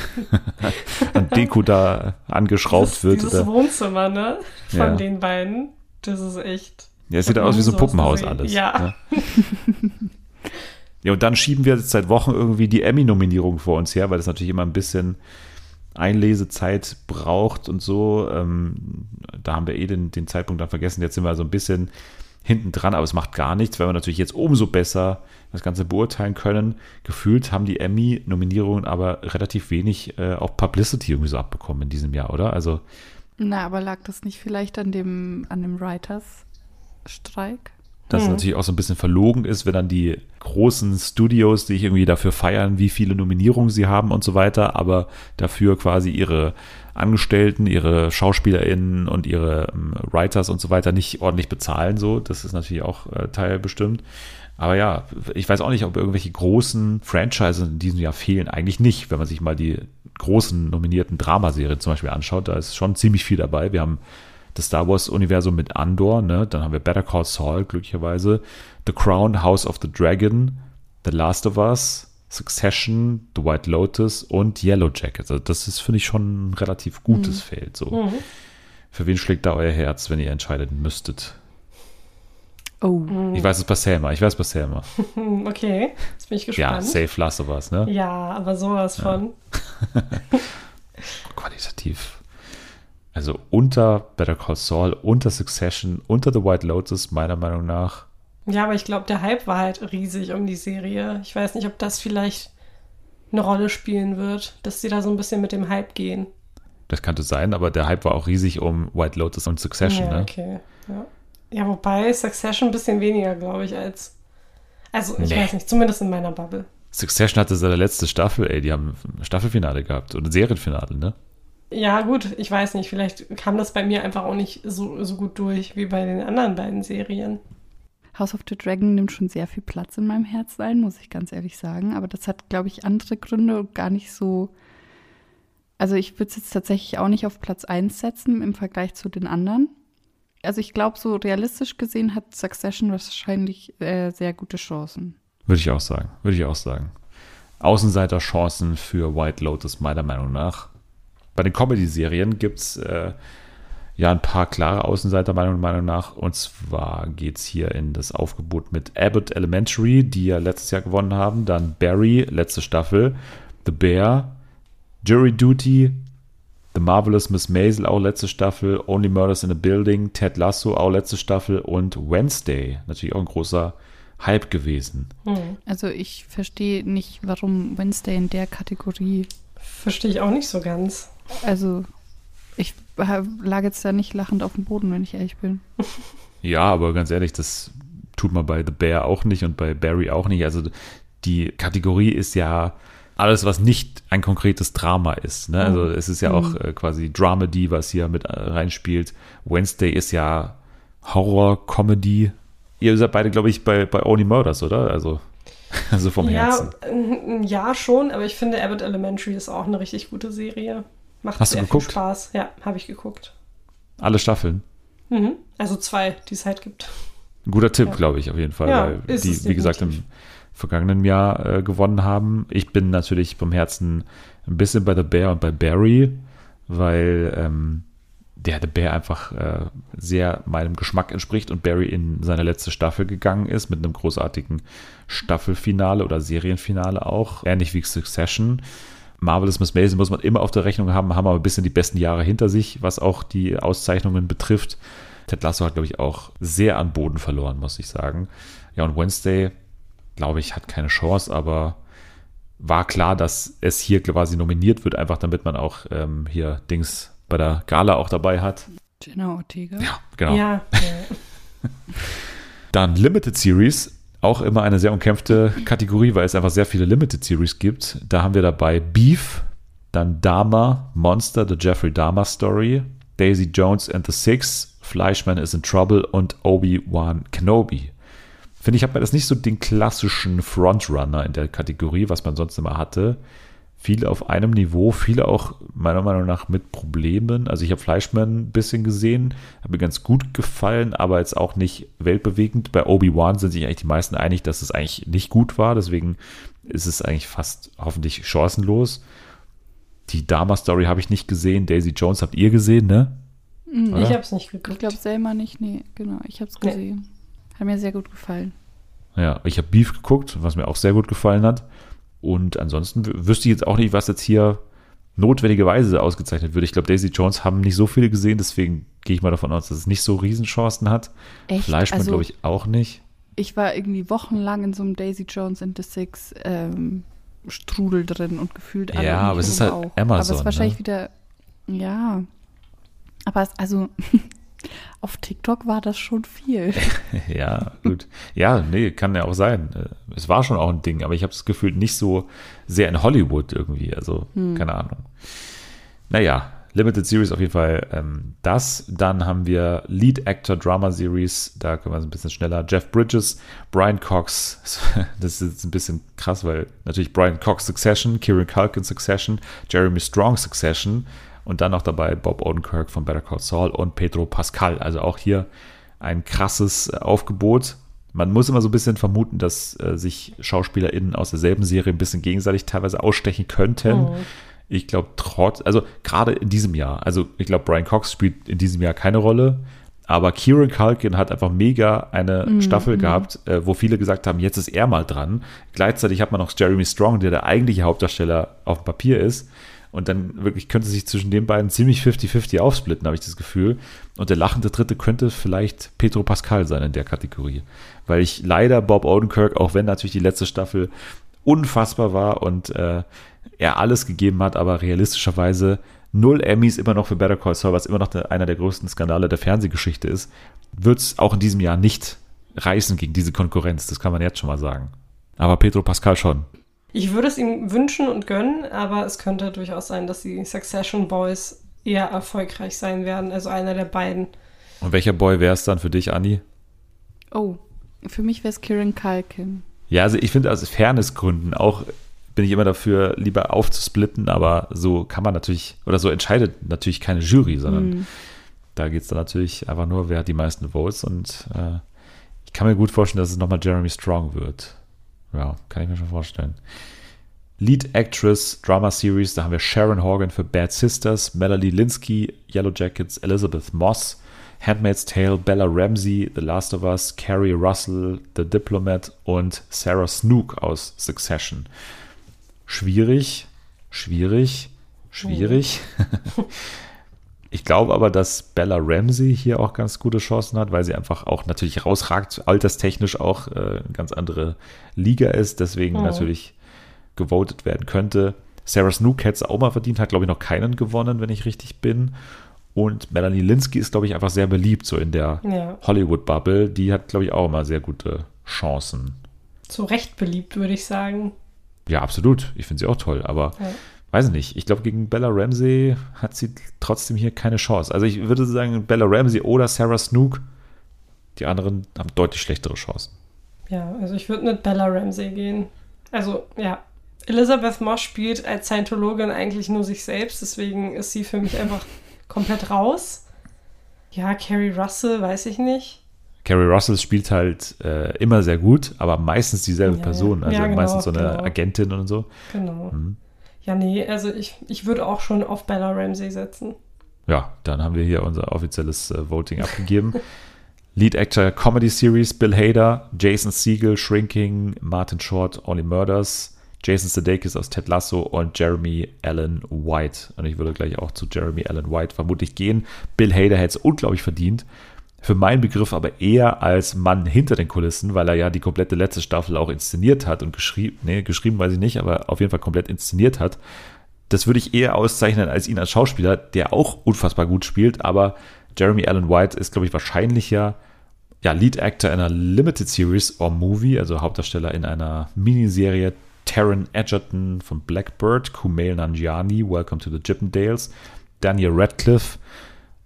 [SPEAKER 1] an Deko da angeschraubt
[SPEAKER 3] dieses,
[SPEAKER 1] wird.
[SPEAKER 3] Dieses
[SPEAKER 1] Oder,
[SPEAKER 3] Wohnzimmer, ne? Von
[SPEAKER 1] Ja.
[SPEAKER 3] den beiden. Das ist echt.
[SPEAKER 1] Ja, es sieht aus wie so ein
[SPEAKER 3] sowas
[SPEAKER 1] Puppenhaus alles.
[SPEAKER 3] Ja.
[SPEAKER 1] Ne? Ja, und dann schieben wir jetzt seit Wochen irgendwie die Emmy-Nominierung vor uns her, weil das natürlich immer ein bisschen Einlesezeit braucht und so. Ähm, da haben wir eh den, den Zeitpunkt dann vergessen. Jetzt sind wir so ein bisschen hinten dran, aber es macht gar nichts, weil wir natürlich jetzt umso besser das Ganze beurteilen können. Gefühlt haben die Emmy-Nominierungen aber relativ wenig äh, auch Publicity irgendwie so abbekommen in diesem Jahr, oder? Also
[SPEAKER 2] Na, aber lag das nicht vielleicht an dem, an dem Writers-Streik?
[SPEAKER 1] dass es
[SPEAKER 3] Hm.
[SPEAKER 1] natürlich auch so ein bisschen verlogen ist, wenn dann die großen Studios, die sich irgendwie dafür feiern, wie viele Nominierungen sie haben und so weiter, aber dafür quasi ihre Angestellten, ihre SchauspielerInnen und ihre ähm, Writers und so weiter nicht ordentlich bezahlen. So, das ist natürlich auch äh, Teil bestimmt. Aber ja, ich weiß auch nicht, ob irgendwelche großen Franchises in diesem Jahr fehlen. Eigentlich nicht, wenn man sich mal die großen nominierten Dramaserien zum Beispiel anschaut. Da ist schon ziemlich viel dabei. Wir haben das Star Wars-Universum mit Andor, ne? Dann haben wir Better Call Saul, glücklicherweise, The Crown, House of the Dragon, The Last of Us, Succession, The White Lotus und Yellow Jackets. Also das ist, finde ich, schon ein relativ gutes Feld. So.
[SPEAKER 3] Mhm.
[SPEAKER 1] Für wen schlägt da euer Herz, wenn ihr entscheiden müsstet?
[SPEAKER 2] Oh.
[SPEAKER 1] Ich weiß es bei Selma, ich weiß es bei Selma.
[SPEAKER 3] Okay, jetzt bin ich
[SPEAKER 1] Ja,
[SPEAKER 3] gespannt.
[SPEAKER 1] Safe Last of Us, ne?
[SPEAKER 3] Ja, aber sowas von.
[SPEAKER 1] Qualitativ. Also unter Better Call Saul, unter Succession, unter The White Lotus, meiner Meinung nach.
[SPEAKER 3] Ja, aber ich glaube, der Hype war halt riesig um die Serie. Ich weiß nicht, ob das vielleicht eine Rolle spielen wird, dass sie da so ein bisschen mit dem Hype gehen.
[SPEAKER 1] Das könnte sein, aber der Hype war auch riesig um White Lotus und Succession.
[SPEAKER 3] ja,
[SPEAKER 1] Ne?
[SPEAKER 3] okay. Ja. Ja, wobei Succession ein bisschen weniger, glaube ich, als. Also, ich
[SPEAKER 1] Nee.
[SPEAKER 3] weiß nicht, zumindest in meiner Bubble.
[SPEAKER 1] Succession hatte seine letzte Staffel, ey, die haben ein Staffelfinale gehabt ein Serienfinale, ne?
[SPEAKER 3] Ja, gut, ich weiß nicht, vielleicht kam das bei mir einfach auch nicht so, so gut durch wie bei den anderen beiden Serien.
[SPEAKER 2] House of the Dragon nimmt schon sehr viel Platz in meinem Herz ein, muss ich ganz ehrlich sagen. Aber das hat, glaube ich, andere Gründe und gar nicht so. Also ich würde es jetzt tatsächlich auch nicht auf Platz 1 setzen im Vergleich zu den anderen. Also ich glaube, so realistisch gesehen hat Succession wahrscheinlich äh, sehr gute Chancen.
[SPEAKER 1] Würde ich auch sagen. Würde ich auch sagen. Außenseiterchancen für White Lotus, meiner Meinung nach. Bei den Comedy-Serien gibt es äh, ja ein paar klare Außenseiter, meiner Meinung nach. Und zwar geht es hier in das Aufgebot mit Abbott Elementary, die ja letztes Jahr gewonnen haben. Dann Barry, letzte Staffel. The Bear. Jury Duty. The Marvelous Miss Maisel, auch letzte Staffel. Only Murders in a Building. Ted Lasso, auch letzte Staffel. Und Wednesday, natürlich auch ein großer Hype gewesen.
[SPEAKER 3] Hm.
[SPEAKER 2] Also ich verstehe nicht, warum Wednesday in der Kategorie.
[SPEAKER 3] Verstehe ich auch nicht so ganz.
[SPEAKER 2] Also ich lag jetzt da nicht lachend auf dem Boden, wenn ich ehrlich bin.
[SPEAKER 1] Ja, aber ganz ehrlich, das tut man bei The Bear auch nicht und bei Barry auch nicht. Also die Kategorie ist ja alles, was nicht ein konkretes Drama ist. Ne? Also es ist ja auch äh, quasi Dramedy, was hier mit äh, reinspielt. Wednesday ist ja Horror, Comedy. Ihr seid beide, glaube ich, bei, bei Only Murders, oder? Also, also vom
[SPEAKER 3] ja,
[SPEAKER 1] Herzen.
[SPEAKER 3] äh, ja, schon, aber ich finde Abbott Elementary ist auch eine richtig gute Serie. Macht
[SPEAKER 1] Hast du geguckt?
[SPEAKER 3] Spaß. Ja, habe ich geguckt.
[SPEAKER 1] Alle Staffeln.
[SPEAKER 3] Mhm. Also zwei, die es halt gibt.
[SPEAKER 1] Ein guter Tipp,
[SPEAKER 3] Ja.
[SPEAKER 1] glaube ich, auf jeden Fall,
[SPEAKER 3] Ja,
[SPEAKER 1] weil die, wie gesagt, im vergangenen Jahr äh, gewonnen haben. Ich bin natürlich vom Herzen ein bisschen bei The Bear und bei Barry, weil ähm, der The Bear einfach äh, sehr meinem Geschmack entspricht und Barry in seine letzte Staffel gegangen ist mit einem großartigen Staffelfinale oder Serienfinale auch, ähnlich wie Succession. Marvelous Miss Maisel muss man immer auf der Rechnung haben, haben aber ein bisschen die besten Jahre hinter sich, was auch die Auszeichnungen betrifft. Ted Lasso hat, glaube ich, auch sehr an Boden verloren, muss ich sagen. Ja, und Wednesday, glaube ich, hat keine Chance, aber war klar, dass es hier quasi nominiert wird, einfach damit man auch ähm, hier Dings bei der Gala auch dabei hat.
[SPEAKER 2] Jenna Ortega.
[SPEAKER 1] Ja, genau.
[SPEAKER 3] Ja, ja.
[SPEAKER 1] Dann Limited Series, auch immer eine sehr umkämpfte Kategorie, weil es einfach sehr viele Limited Series gibt. Da haben wir dabei Beef, dann Dharma, Monster, The Jeffrey Dahmer Story, Daisy Jones and the Six, Fleischman is in Trouble und Obi-Wan Kenobi. Finde ich, hat man das nicht so den klassischen Frontrunner in der Kategorie, was man sonst immer hatte. Viele auf einem Niveau, viele auch meiner Meinung nach mit Problemen. Also ich habe Fleischmann ein bisschen gesehen, hat mir ganz gut gefallen, aber jetzt auch nicht weltbewegend. Bei Obi-Wan sind sich eigentlich die meisten einig, dass es eigentlich nicht gut war. Deswegen ist es eigentlich fast hoffentlich chancenlos. Die Dharma-Story habe ich nicht gesehen. Daisy Jones habt ihr gesehen, ne?
[SPEAKER 2] Mhm.
[SPEAKER 1] Oder?
[SPEAKER 3] Ich habe es nicht
[SPEAKER 2] Ich
[SPEAKER 3] geguckt.
[SPEAKER 2] glaube selber nicht, nee, genau. Ich habe es
[SPEAKER 3] Nee.
[SPEAKER 2] gesehen. Hat mir sehr gut gefallen.
[SPEAKER 1] Ja, ich habe Beef geguckt, was mir auch sehr gut gefallen hat. Und ansonsten wüsste ich jetzt auch nicht, was jetzt hier notwendigerweise ausgezeichnet wird. Ich glaube, Daisy Jones haben nicht so viele gesehen, deswegen gehe ich mal davon aus, dass es nicht so Riesenchancen hat.
[SPEAKER 2] Echt?
[SPEAKER 1] Fleischmann
[SPEAKER 2] also,
[SPEAKER 1] glaube ich auch nicht.
[SPEAKER 2] ich war irgendwie wochenlang in so einem Daisy Jones and the Six ähm, Strudel drin und gefühlt alle
[SPEAKER 1] Ja, aber es ist halt
[SPEAKER 2] auch. Aber es
[SPEAKER 1] Amazon,
[SPEAKER 2] ist wahrscheinlich
[SPEAKER 1] ne?
[SPEAKER 2] wieder, ja. Aber es, also auf TikTok war das schon viel.
[SPEAKER 1] Ja, gut. Ja, nee, kann ja auch sein. Äh, Es war schon auch ein Ding, aber ich habe das Gefühl nicht so sehr in Hollywood irgendwie. Also, keine Ahnung. Naja, Limited Series auf jeden Fall ähm, das. Dann haben wir Lead Actor Drama Series. Da können wir es ein bisschen schneller. Jeff Bridges, Brian Cox. Das ist jetzt ein bisschen krass, weil natürlich Brian Cox Succession, Kieran Culkin Succession, Jeremy Strong Succession und dann noch dabei Bob Odenkirk von Better Call Saul und Pedro Pascal. Also auch hier ein krasses äh, Aufgebot. Man muss immer so ein bisschen vermuten, dass äh, sich SchauspielerInnen aus derselben Serie ein bisschen gegenseitig teilweise ausstechen könnten. Ich glaube, trotz, also gerade in diesem Jahr, also ich glaube, Brian Cox spielt in diesem Jahr keine Rolle, aber Kieran Culkin hat einfach mega eine Staffel gehabt, äh, wo viele gesagt haben, jetzt ist er mal dran. Gleichzeitig hat man noch Jeremy Strong, der der eigentliche Hauptdarsteller auf dem Papier ist. Und dann wirklich könnte sich zwischen den beiden ziemlich 50-50 aufsplitten, habe ich das Gefühl. Und der lachende Dritte könnte vielleicht Pedro Pascal sein in der Kategorie. Weil ich leider Bob Odenkirk, auch wenn natürlich die letzte Staffel unfassbar war und äh, er alles gegeben hat, aber realistischerweise null Emmys immer noch für Better Call Saul, was immer noch einer der größten Skandale der Fernsehgeschichte ist, wird es auch in diesem Jahr nicht reißen gegen diese Konkurrenz. Das kann man jetzt schon mal sagen. Aber Pedro Pascal schon.
[SPEAKER 3] Ich würde es ihm wünschen und gönnen, aber es könnte durchaus sein, dass die Succession Boys eher erfolgreich sein werden, also einer der beiden.
[SPEAKER 1] Und welcher Boy wäre es dann für dich, Anni?
[SPEAKER 2] Oh, für mich wäre es Kieran Culkin.
[SPEAKER 1] Ja, also ich finde aus Fairnessgründen auch bin ich immer dafür, lieber aufzusplitten, aber so kann man natürlich, oder so entscheidet natürlich keine Jury, sondern mm. da geht es dann natürlich einfach nur, wer hat die meisten Votes und äh, ich kann mir gut vorstellen, dass es nochmal Jeremy Strong wird. Ja, kann ich mir schon vorstellen. Lead Actress Drama Series, da haben wir Sharon Horgan für Bad Sisters, Melanie Linsky, Yellow Jackets, Elizabeth Moss, Handmaid's Tale, Bella Ramsey, The Last of Us, Carrie Russell, The Diplomat und Sarah Snook aus Succession. Schwierig, schwierig, schwierig. Oh. Ich glaube aber, dass Bella Ramsey hier auch ganz gute Chancen hat, weil sie einfach auch natürlich rausragt, alterstechnisch auch äh, eine ganz andere Liga ist, deswegen oh. natürlich gewotet werden könnte. Sarah Snook hätte es auch mal verdient, hat glaube ich noch keinen gewonnen, wenn ich richtig bin. Und Melanie Linsky ist glaube ich einfach sehr beliebt, so in der ja. Hollywood-Bubble. Die hat glaube ich auch immer sehr gute Chancen.
[SPEAKER 3] Zu Recht beliebt, würde ich sagen.
[SPEAKER 1] Ja, absolut. Ich finde sie auch toll, aber ja weiß ich nicht. Ich glaube, gegen Bella Ramsey hat sie trotzdem hier keine Chance. Also ich würde sagen, Bella Ramsey oder Sarah Snook, die anderen haben deutlich schlechtere Chancen.
[SPEAKER 3] Ja, also ich würde mit Bella Ramsey gehen. Also ja, Elizabeth Moss spielt als Scientologin eigentlich nur sich selbst, deswegen ist sie für mich einfach komplett raus. Ja, Carrie Russell, weiß ich nicht.
[SPEAKER 1] Carrie Russell spielt halt äh, immer sehr gut, aber meistens dieselbe ja, Person. Also ja, genau, meistens so eine genau. Agentin und so.
[SPEAKER 3] Genau. Mhm. Ja, nee, also ich, ich würde auch schon auf Bella Ramsey setzen.
[SPEAKER 1] Ja, dann haben wir hier unser offizielles äh, Voting abgegeben. Lead Actor Comedy Series Bill Hader, Jason Siegel, Shrinking, Martin Short, Only Murders, Jason Sudeikis aus Ted Lasso und Jeremy Allen White. Und ich würde gleich auch zu Jeremy Allen White vermutlich gehen. Bill Hader hätte es unglaublich verdient für meinen Begriff aber eher als Mann hinter den Kulissen, weil er ja die komplette letzte Staffel auch inszeniert hat und geschrieben, nee, geschrieben weiß ich nicht, aber auf jeden Fall komplett inszeniert hat. Das würde ich eher auszeichnen als ihn als Schauspieler, der auch unfassbar gut spielt, aber Jeremy Allen White ist, glaube ich, wahrscheinlich ja, ja Lead Actor in einer Limited Series or Movie, also Hauptdarsteller in einer Miniserie Taron Egerton von Blackbird, Kumail Nanjiani, Welcome to the Chippendales, Daniel Radcliffe,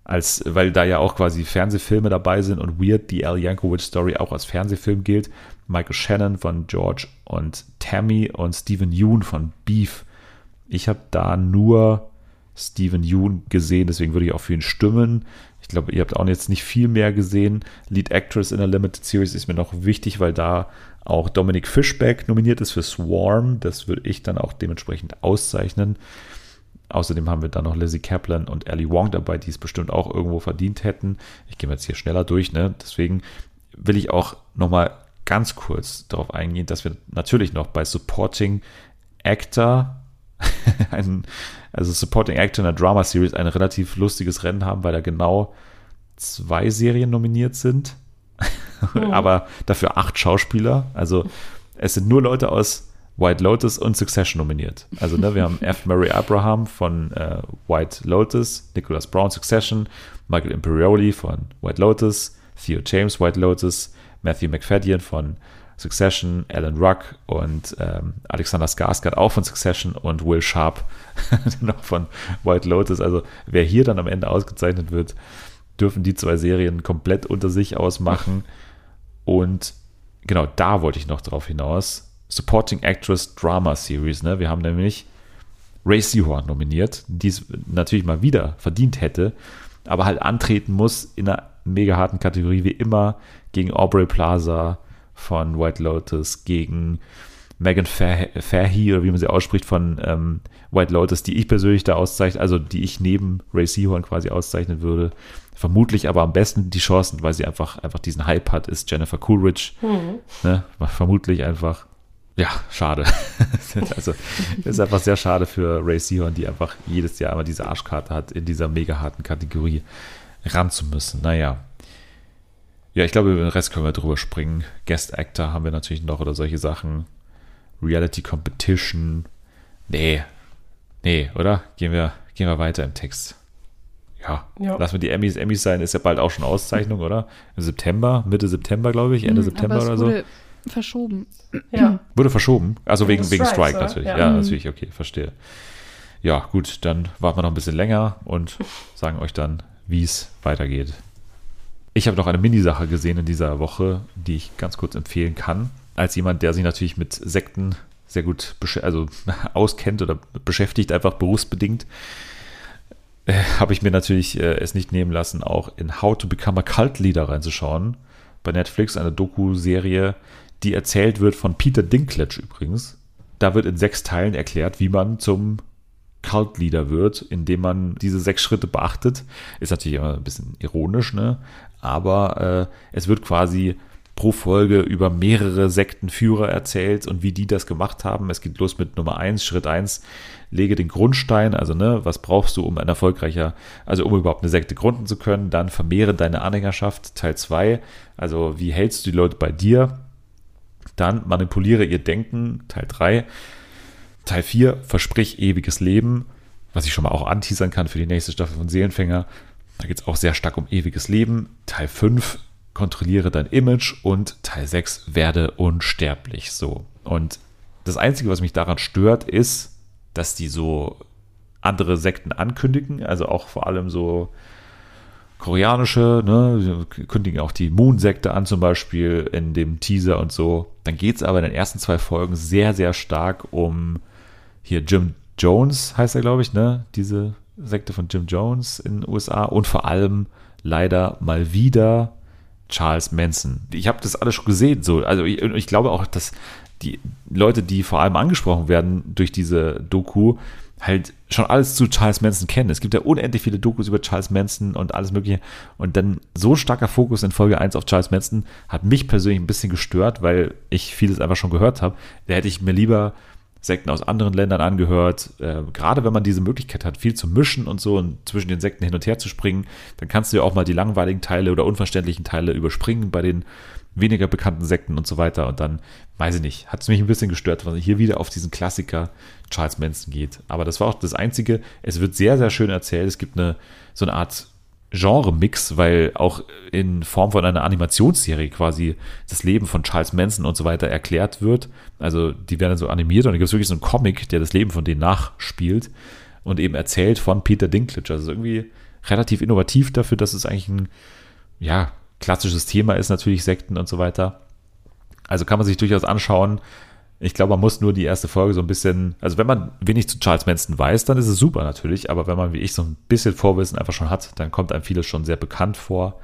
[SPEAKER 1] als, weil da ja auch quasi Fernsehfilme dabei sind und Weird, die Al Yankovic Story auch als Fernsehfilm gilt. Michael Shannon von George und Tammy und Stephen Yoon von Beef. Ich habe da nur Stephen Yoon gesehen, deswegen würde ich auch für ihn stimmen. Ich glaube, ihr habt auch jetzt nicht viel mehr gesehen. Lead Actress in der Limited Series ist mir noch wichtig, weil da auch Dominic Fishback nominiert ist für Swarm. Das würde ich dann auch dementsprechend auszeichnen. Außerdem haben wir dann noch Lizzie Kaplan und Ellie Wong dabei, die es bestimmt auch irgendwo verdient hätten. Ich gehe jetzt hier schneller durch, ne? Deswegen will ich auch nochmal ganz kurz darauf eingehen, dass wir natürlich noch bei Supporting Actor, ein, also Supporting Actor in der Drama Series, ein relativ lustiges Rennen haben, weil da genau zwei Serien nominiert sind, oh. aber dafür acht Schauspieler. Also es sind nur Leute aus White Lotus und Succession nominiert. Also ne, wir haben F. Murray Abraham von äh, White Lotus, Nicholas Brown Succession, Michael Imperioli von White Lotus, Theo James White Lotus, Matthew McFadden von Succession, Alan Ruck und ähm, Alexander Skarsgård auch von Succession und Will Sharp noch von White Lotus. Also wer hier dann am Ende ausgezeichnet wird, dürfen die zwei Serien komplett unter sich ausmachen. Und genau da wollte ich noch drauf hinaus Supporting Actress Drama Series. Ne? Wir haben nämlich Ray Seahorn nominiert, die es natürlich mal wieder verdient hätte, aber halt antreten muss in einer mega harten Kategorie wie immer gegen Aubrey Plaza von White Lotus, gegen Megan Fahy oder wie man sie ausspricht von ähm, White Lotus, die ich persönlich da auszeichne, also die ich neben Ray Seahorn quasi auszeichnen würde. Vermutlich aber am besten die Chancen, weil sie einfach, einfach diesen Hype hat, ist Jennifer Coolidge. Mhm. Ne? Vermutlich einfach ja, schade. also, ist einfach sehr schade für Ray Seahorn, die einfach jedes Jahr immer diese Arschkarte hat, in dieser mega harten Kategorie ran zu müssen. Naja. Ja, ich glaube, über den Rest können wir drüber springen. Guest Actor haben wir natürlich noch oder solche Sachen. Reality Competition. Nee. Nee, oder? Gehen wir, Gehen wir weiter im Text. Ja,
[SPEAKER 3] Ja.
[SPEAKER 1] lassen wir die Emmys Emmys sein, ist ja bald auch schon Auszeichnung, oder? Im September, Mitte September, glaube ich, Ende
[SPEAKER 2] Hm,
[SPEAKER 1] September
[SPEAKER 2] aber es
[SPEAKER 1] oder so.
[SPEAKER 2] verschoben.
[SPEAKER 3] Ja.
[SPEAKER 1] Wurde verschoben. Also wegen,
[SPEAKER 3] Wegen Strikes,
[SPEAKER 1] Strike natürlich.
[SPEAKER 3] Ja.
[SPEAKER 1] Ja,
[SPEAKER 2] Mhm.
[SPEAKER 1] natürlich, okay, verstehe. Ja, gut, dann warten wir noch ein bisschen länger und sagen euch dann, wie es weitergeht. Ich habe noch eine Minisache gesehen in dieser Woche, die ich ganz kurz empfehlen kann. Als jemand, der sich natürlich mit Sekten sehr gut also auskennt oder beschäftigt, einfach berufsbedingt, äh, habe ich mir natürlich äh, es nicht nehmen lassen, auch in How to Become a Cult Leader reinzuschauen. Bei Netflix eine Doku-Serie, die erzählt wird von Peter Dinklage übrigens. Da wird in sechs Teilen erklärt, wie man zum Cult Leader wird, indem man diese sechs Schritte beachtet. Ist natürlich immer ein bisschen ironisch, ne? Aber äh, es wird quasi pro Folge über mehrere Sektenführer erzählt und wie die das gemacht haben. Es geht los mit Nummer eins, Schritt eins, lege den Grundstein, also ne, was brauchst du, um ein erfolgreicher, also um überhaupt eine Sekte gründen zu können, dann vermehre deine Anhängerschaft, Teil zwei, also wie hältst du die Leute bei dir, dann manipuliere ihr Denken, Teil drei, Teil 4, versprich ewiges Leben, was ich schon mal auch anteasern kann für die nächste Staffel von Seelenfänger. Da geht es auch sehr stark um ewiges Leben. Teil 5, kontrolliere dein Image und Teil 6, werde unsterblich. So. Und das Einzige, was mich daran stört, ist, dass die so andere Sekten ankündigen, also auch vor allem so koreanische, ne, kündigen auch die Moon-Sekte an zum Beispiel in dem Teaser und so. Dann geht es aber in den ersten zwei Folgen sehr, sehr stark um hier Jim Jones, heißt er, glaube ich, ne? Diese Sekte von Jim Jones in den USA und vor allem leider mal wieder Charles Manson. Ich habe das alles schon gesehen, so. Also ich, ich glaube auch, dass die Leute, die vor allem angesprochen werden durch diese Doku, halt schon alles zu Charles Manson kennen. Es gibt ja unendlich viele Dokus über Charles Manson und alles Mögliche. Und dann so ein starker Fokus in Folge 1 auf Charles Manson hat mich persönlich ein bisschen gestört, weil ich vieles einfach schon gehört habe. Da hätte ich mir lieber Sekten aus anderen Ländern angehört. Äh, gerade wenn man diese Möglichkeit hat, viel zu mischen und so und zwischen den Sekten hin und her zu springen, dann kannst du ja auch mal die langweiligen Teile oder unverständlichen Teile überspringen bei den weniger bekannten Sekten und so weiter. Und dann, weiß ich nicht, hat es mich ein bisschen gestört, weil hier wieder auf diesen Klassiker Charles Manson geht. Aber das war auch das Einzige. Es wird sehr, sehr schön erzählt. Es gibt eine so eine Art Genre-Mix, weil auch in Form von einer Animationsserie quasi das Leben von Charles Manson und so weiter erklärt wird. Also die werden dann so animiert und da gibt es wirklich so einen Comic, der das Leben von denen nachspielt und eben erzählt von Peter Dinklage. Also irgendwie relativ innovativ dafür, dass es eigentlich ein, ja, klassisches Thema ist, natürlich Sekten und so weiter. Also kann man sich durchaus anschauen. Ich glaube, man muss nur die erste Folge so ein bisschen, also wenn man wenig zu Charles Manson weiß, dann ist es super natürlich, aber wenn man wie ich so ein bisschen Vorwissen einfach schon hat, dann kommt einem vieles schon sehr bekannt vor.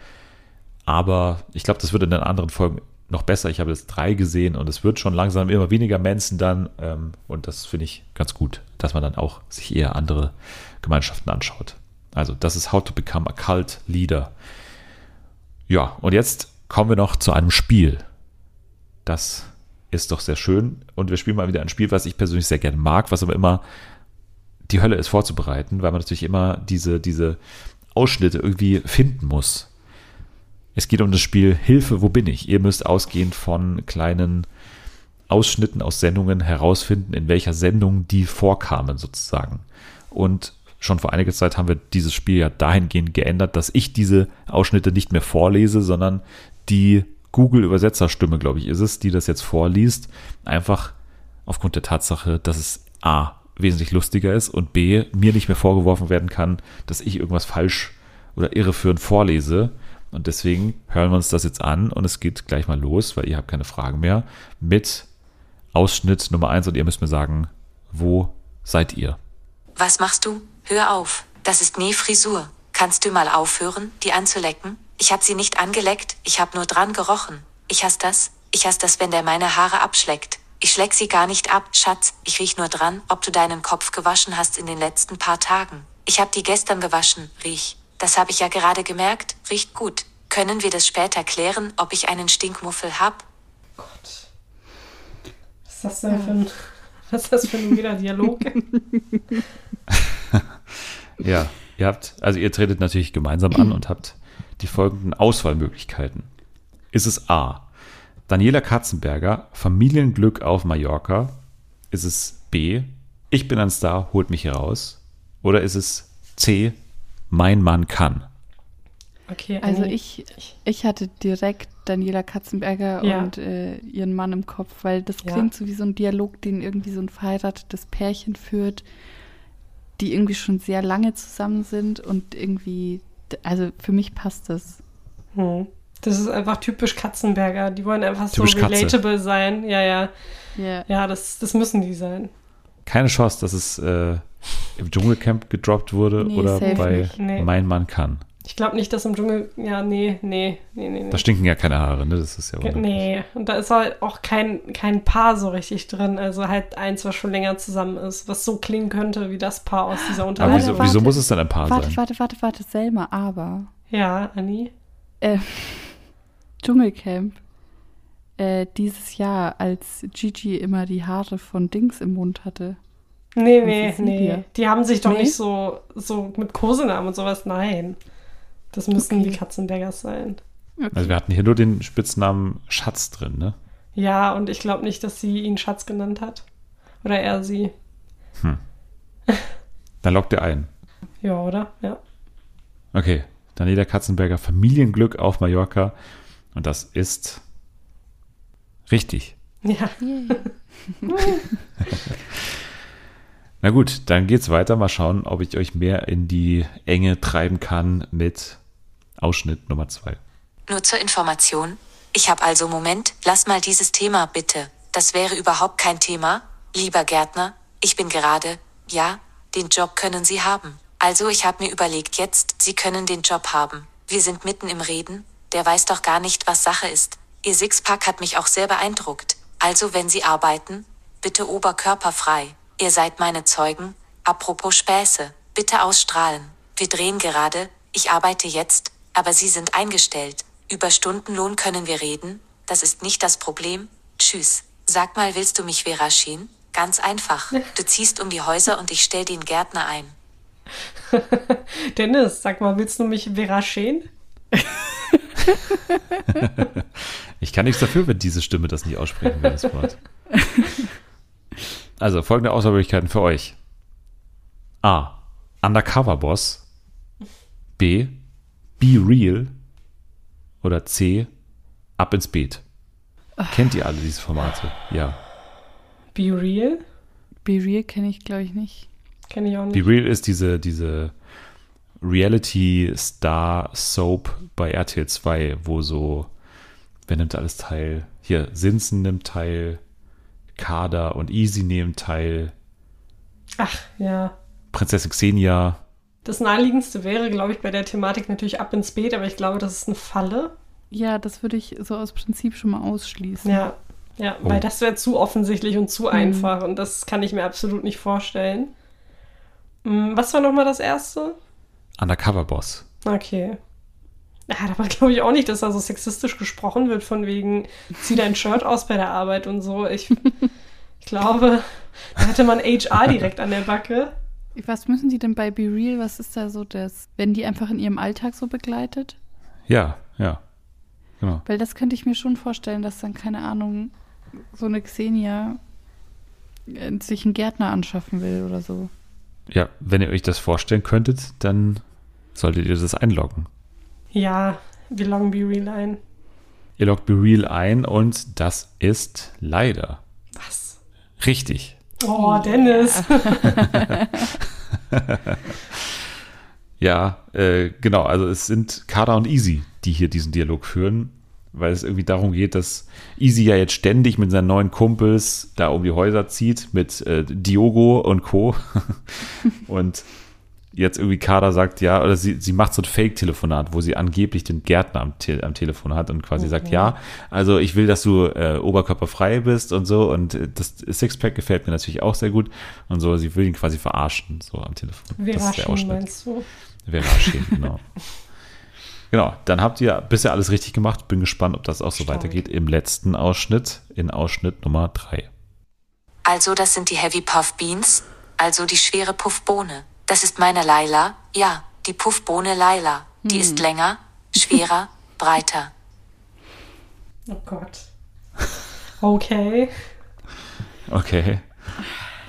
[SPEAKER 1] Aber ich glaube, das wird in den anderen Folgen noch besser. Ich habe jetzt drei gesehen und es wird schon langsam immer weniger Manson dann ähm, und das finde ich ganz gut, dass man dann auch sich eher andere Gemeinschaften anschaut. Also das ist How to Become a Cult Leader. Ja, und jetzt kommen wir noch zu einem Spiel. Das ist doch sehr schön. Und wir spielen mal wieder ein Spiel, was ich persönlich sehr gerne mag, was aber immer die Hölle ist vorzubereiten, weil man natürlich immer diese, diese Ausschnitte irgendwie finden muss. Es geht um das Spiel Hilfe, wo bin ich? Ihr müsst ausgehend von kleinen Ausschnitten aus Sendungen herausfinden, in welcher Sendung die vorkamen sozusagen. Und schon vor einiger Zeit haben wir dieses Spiel ja dahingehend geändert, dass ich diese Ausschnitte nicht mehr vorlese, sondern die Google-Übersetzerstimme, glaube ich, ist es, die das jetzt vorliest. Einfach aufgrund der Tatsache, dass es A wesentlich lustiger ist und B mir nicht mehr vorgeworfen werden kann, dass ich irgendwas falsch oder irreführend vorlese. Und deswegen hören wir uns das jetzt an und es geht gleich mal los, weil ihr habt keine Fragen mehr, mit Ausschnitt Nummer 1 und ihr müsst mir sagen, wo seid ihr?
[SPEAKER 4] Was machst du? Hör auf. Das ist nie Frisur. Kannst du mal aufhören, die anzulecken? Ich hab sie nicht angeleckt, ich hab nur dran gerochen. Ich hasse das. Ich hasse das, wenn der meine Haare abschleckt. Ich schleck sie gar nicht ab, Schatz. Ich riech nur dran, ob du deinen Kopf gewaschen hast in den letzten paar Tagen. Ich hab die gestern gewaschen, riech. Das hab ich ja gerade gemerkt, riecht gut. Können wir das später klären, ob ich einen Stinkmuffel hab?
[SPEAKER 3] Gott. Was ist das denn für ein, was ist das für ein weirder Dialog?
[SPEAKER 1] Ja, ihr habt, also ihr tretet natürlich gemeinsam an und habt die folgenden Auswahlmöglichkeiten. Ist es A. Daniela Katzenberger, Familienglück auf Mallorca? Ist es B. Ich bin ein Star, holt mich hier raus? Oder ist es C, mein Mann kann?
[SPEAKER 3] Okay,
[SPEAKER 2] Also ich, ich hatte direkt Daniela Katzenberger
[SPEAKER 3] Ja.
[SPEAKER 2] und äh, ihren Mann im Kopf, weil das
[SPEAKER 3] Ja.
[SPEAKER 2] klingt so wie so ein Dialog, den irgendwie so ein verheiratetes Pärchen führt, die irgendwie schon sehr lange zusammen sind und irgendwie, also für mich passt das.
[SPEAKER 3] Hm. Das ist einfach typisch Katzenberger. Die wollen einfach so
[SPEAKER 1] Typisch Katze.
[SPEAKER 3] relatable sein. Ja, ja.
[SPEAKER 2] Ja.
[SPEAKER 3] Ja, das, das müssen die sein.
[SPEAKER 1] Keine Chance, dass es äh, im Dschungelcamp gedroppt wurde
[SPEAKER 2] Nee,
[SPEAKER 1] oder bei
[SPEAKER 2] nicht.
[SPEAKER 3] Nee.
[SPEAKER 1] Mein Mann kann.
[SPEAKER 3] Ich glaube nicht, dass im Dschungel. Ja, nee, nee, nee, nee. nee.
[SPEAKER 1] Da stinken ja keine Haare, ne? Das ist ja unmöglich.
[SPEAKER 3] Nee, und da ist halt auch kein, kein Paar so richtig drin. Also halt eins, was schon länger zusammen ist, was so klingen könnte wie das Paar aus dieser
[SPEAKER 1] Aber
[SPEAKER 3] Unterhaltung.
[SPEAKER 1] wieso,
[SPEAKER 2] warte.
[SPEAKER 1] wieso muss es dann ein Paar
[SPEAKER 2] Warte,
[SPEAKER 1] sein?
[SPEAKER 2] warte, warte, warte, Selma, aber
[SPEAKER 3] Ja, Anni.
[SPEAKER 2] äh, Dschungelcamp äh, dieses Jahr, als Gigi immer die Haare von Dings im Mund hatte.
[SPEAKER 3] Nee, nee, nee. Die haben sich doch
[SPEAKER 2] Nee?
[SPEAKER 3] nicht so, so mit Kosenamen und sowas. Nein. Das müssen
[SPEAKER 2] Okay.
[SPEAKER 3] die Katzenbergers sein.
[SPEAKER 2] Okay.
[SPEAKER 1] Also wir hatten hier nur den Spitznamen Schatz drin, ne?
[SPEAKER 3] Ja, und ich glaube nicht, dass sie ihn Schatz genannt hat. Oder er sie.
[SPEAKER 1] Dann lockt er ein.
[SPEAKER 3] Ja, oder? Ja.
[SPEAKER 1] Okay, Daniela Katzenberger, Familienglück auf Mallorca. Und das ist richtig.
[SPEAKER 3] Ja.
[SPEAKER 1] Na gut, dann geht's weiter. Mal schauen, ob ich euch mehr in die Enge treiben kann mit Ausschnitt Nummer zwei.
[SPEAKER 4] Nur zur Information. Ich habe also Moment, lass mal dieses Thema bitte. Das wäre überhaupt kein Thema. Lieber Gärtner, ich bin gerade, ja, den Job können Sie haben. Also ich habe mir überlegt jetzt, Sie können den Job haben. Wir sind mitten im Reden, der weiß doch gar nicht, was Sache ist. Ihr Sixpack hat mich auch sehr beeindruckt. Also wenn Sie arbeiten, bitte oberkörperfrei. Ihr seid meine Zeugen. Apropos Späße, bitte ausstrahlen. Wir drehen gerade, ich arbeite jetzt, aber Sie sind eingestellt. Über Stundenlohn können wir reden, das ist nicht das Problem. Tschüss. Sag mal, willst du mich veraschen? Ganz einfach. Du ziehst um die Häuser und ich stell den Gärtner ein.
[SPEAKER 3] Dennis, sag mal, willst du mich veraschen?
[SPEAKER 1] Ich kann nichts dafür, wenn diese Stimme das nicht aussprechen will, das Wort. Also, folgende Auswahlmöglichkeiten für euch. A. Undercover Boss. B. Be Real. Oder C. Ab ins Beet. Kennt ihr alle diese Formate? Ja.
[SPEAKER 3] Be real?
[SPEAKER 2] Be Real kenne ich, glaube ich, nicht.
[SPEAKER 3] Kenn ich auch
[SPEAKER 1] Be
[SPEAKER 3] nicht.
[SPEAKER 1] Real ist diese, diese Reality-Star-Soap bei RTL 2, wo so, wer nimmt alles teil? Hier, Sinsen nimmt teil, Kader und Easy nehmen teil,
[SPEAKER 3] Ach, ja.
[SPEAKER 1] Prinzessin Xenia.
[SPEAKER 3] Das naheliegendste wäre, glaube ich, bei der Thematik natürlich ab ins Beet, aber ich glaube, das ist eine Falle.
[SPEAKER 2] Ja, das würde ich so aus Prinzip schon mal ausschließen.
[SPEAKER 3] Ja, ja,
[SPEAKER 1] Oh.
[SPEAKER 3] weil das wäre zu offensichtlich und zu einfach und das kann ich mir absolut nicht vorstellen. Hm, Was war nochmal das erste?
[SPEAKER 1] Undercover Boss.
[SPEAKER 3] Okay. Ja, aber glaube ich auch nicht, dass da so sexistisch gesprochen wird, von wegen, zieh dein Shirt aus bei der Arbeit und so. Ich, ich glaube, da hätte man HR direkt an der Backe.
[SPEAKER 2] Was müssen die denn bei Be Real, was ist da so das, wenn die einfach in ihrem Alltag so begleitet?
[SPEAKER 1] Ja, ja. Genau.
[SPEAKER 2] Weil das könnte ich mir schon vorstellen, dass dann, keine Ahnung, so eine Xenia äh, sich einen Gärtner anschaffen will oder so.
[SPEAKER 1] Ja, wenn ihr euch das vorstellen könntet, dann solltet ihr das einloggen.
[SPEAKER 3] Ja, wir loggen Be Real ein.
[SPEAKER 1] Ihr loggt Be Real ein und das ist leider
[SPEAKER 3] Was?
[SPEAKER 1] richtig.
[SPEAKER 3] Oh, Dennis.
[SPEAKER 1] Ja, äh, genau. Also es sind Kada und Easy, die hier diesen Dialog führen, weil es irgendwie darum geht, dass Easy ja jetzt ständig mit seinen neuen Kumpels da um die Häuser zieht, mit äh, Diogo und Co. und jetzt irgendwie Kada sagt, ja, oder sie, sie macht so ein Fake-Telefonat, wo sie angeblich den Gärtner am, Te am Telefon hat und quasi sagt, ja, also ich will, dass du äh, oberkörperfrei bist und so und äh, das Sixpack gefällt mir natürlich auch sehr gut und so, sie will ihn quasi verarschen, so am Telefon.
[SPEAKER 3] Wir
[SPEAKER 1] das ist der
[SPEAKER 3] meinst du?
[SPEAKER 1] Wäre schön, genau. Genau, dann habt ihr bisher alles richtig gemacht. Bin gespannt, ob das auch so
[SPEAKER 3] Stark.
[SPEAKER 1] weitergeht im letzten Ausschnitt, in Ausschnitt Nummer 3.
[SPEAKER 4] Also das sind die Heavy Puff Beans, also die schwere Puffbohne. Das ist meine Laila, ja, die Puffbohne Laila. Die ist länger, schwerer, breiter.
[SPEAKER 3] Oh Gott. Okay.
[SPEAKER 1] Okay.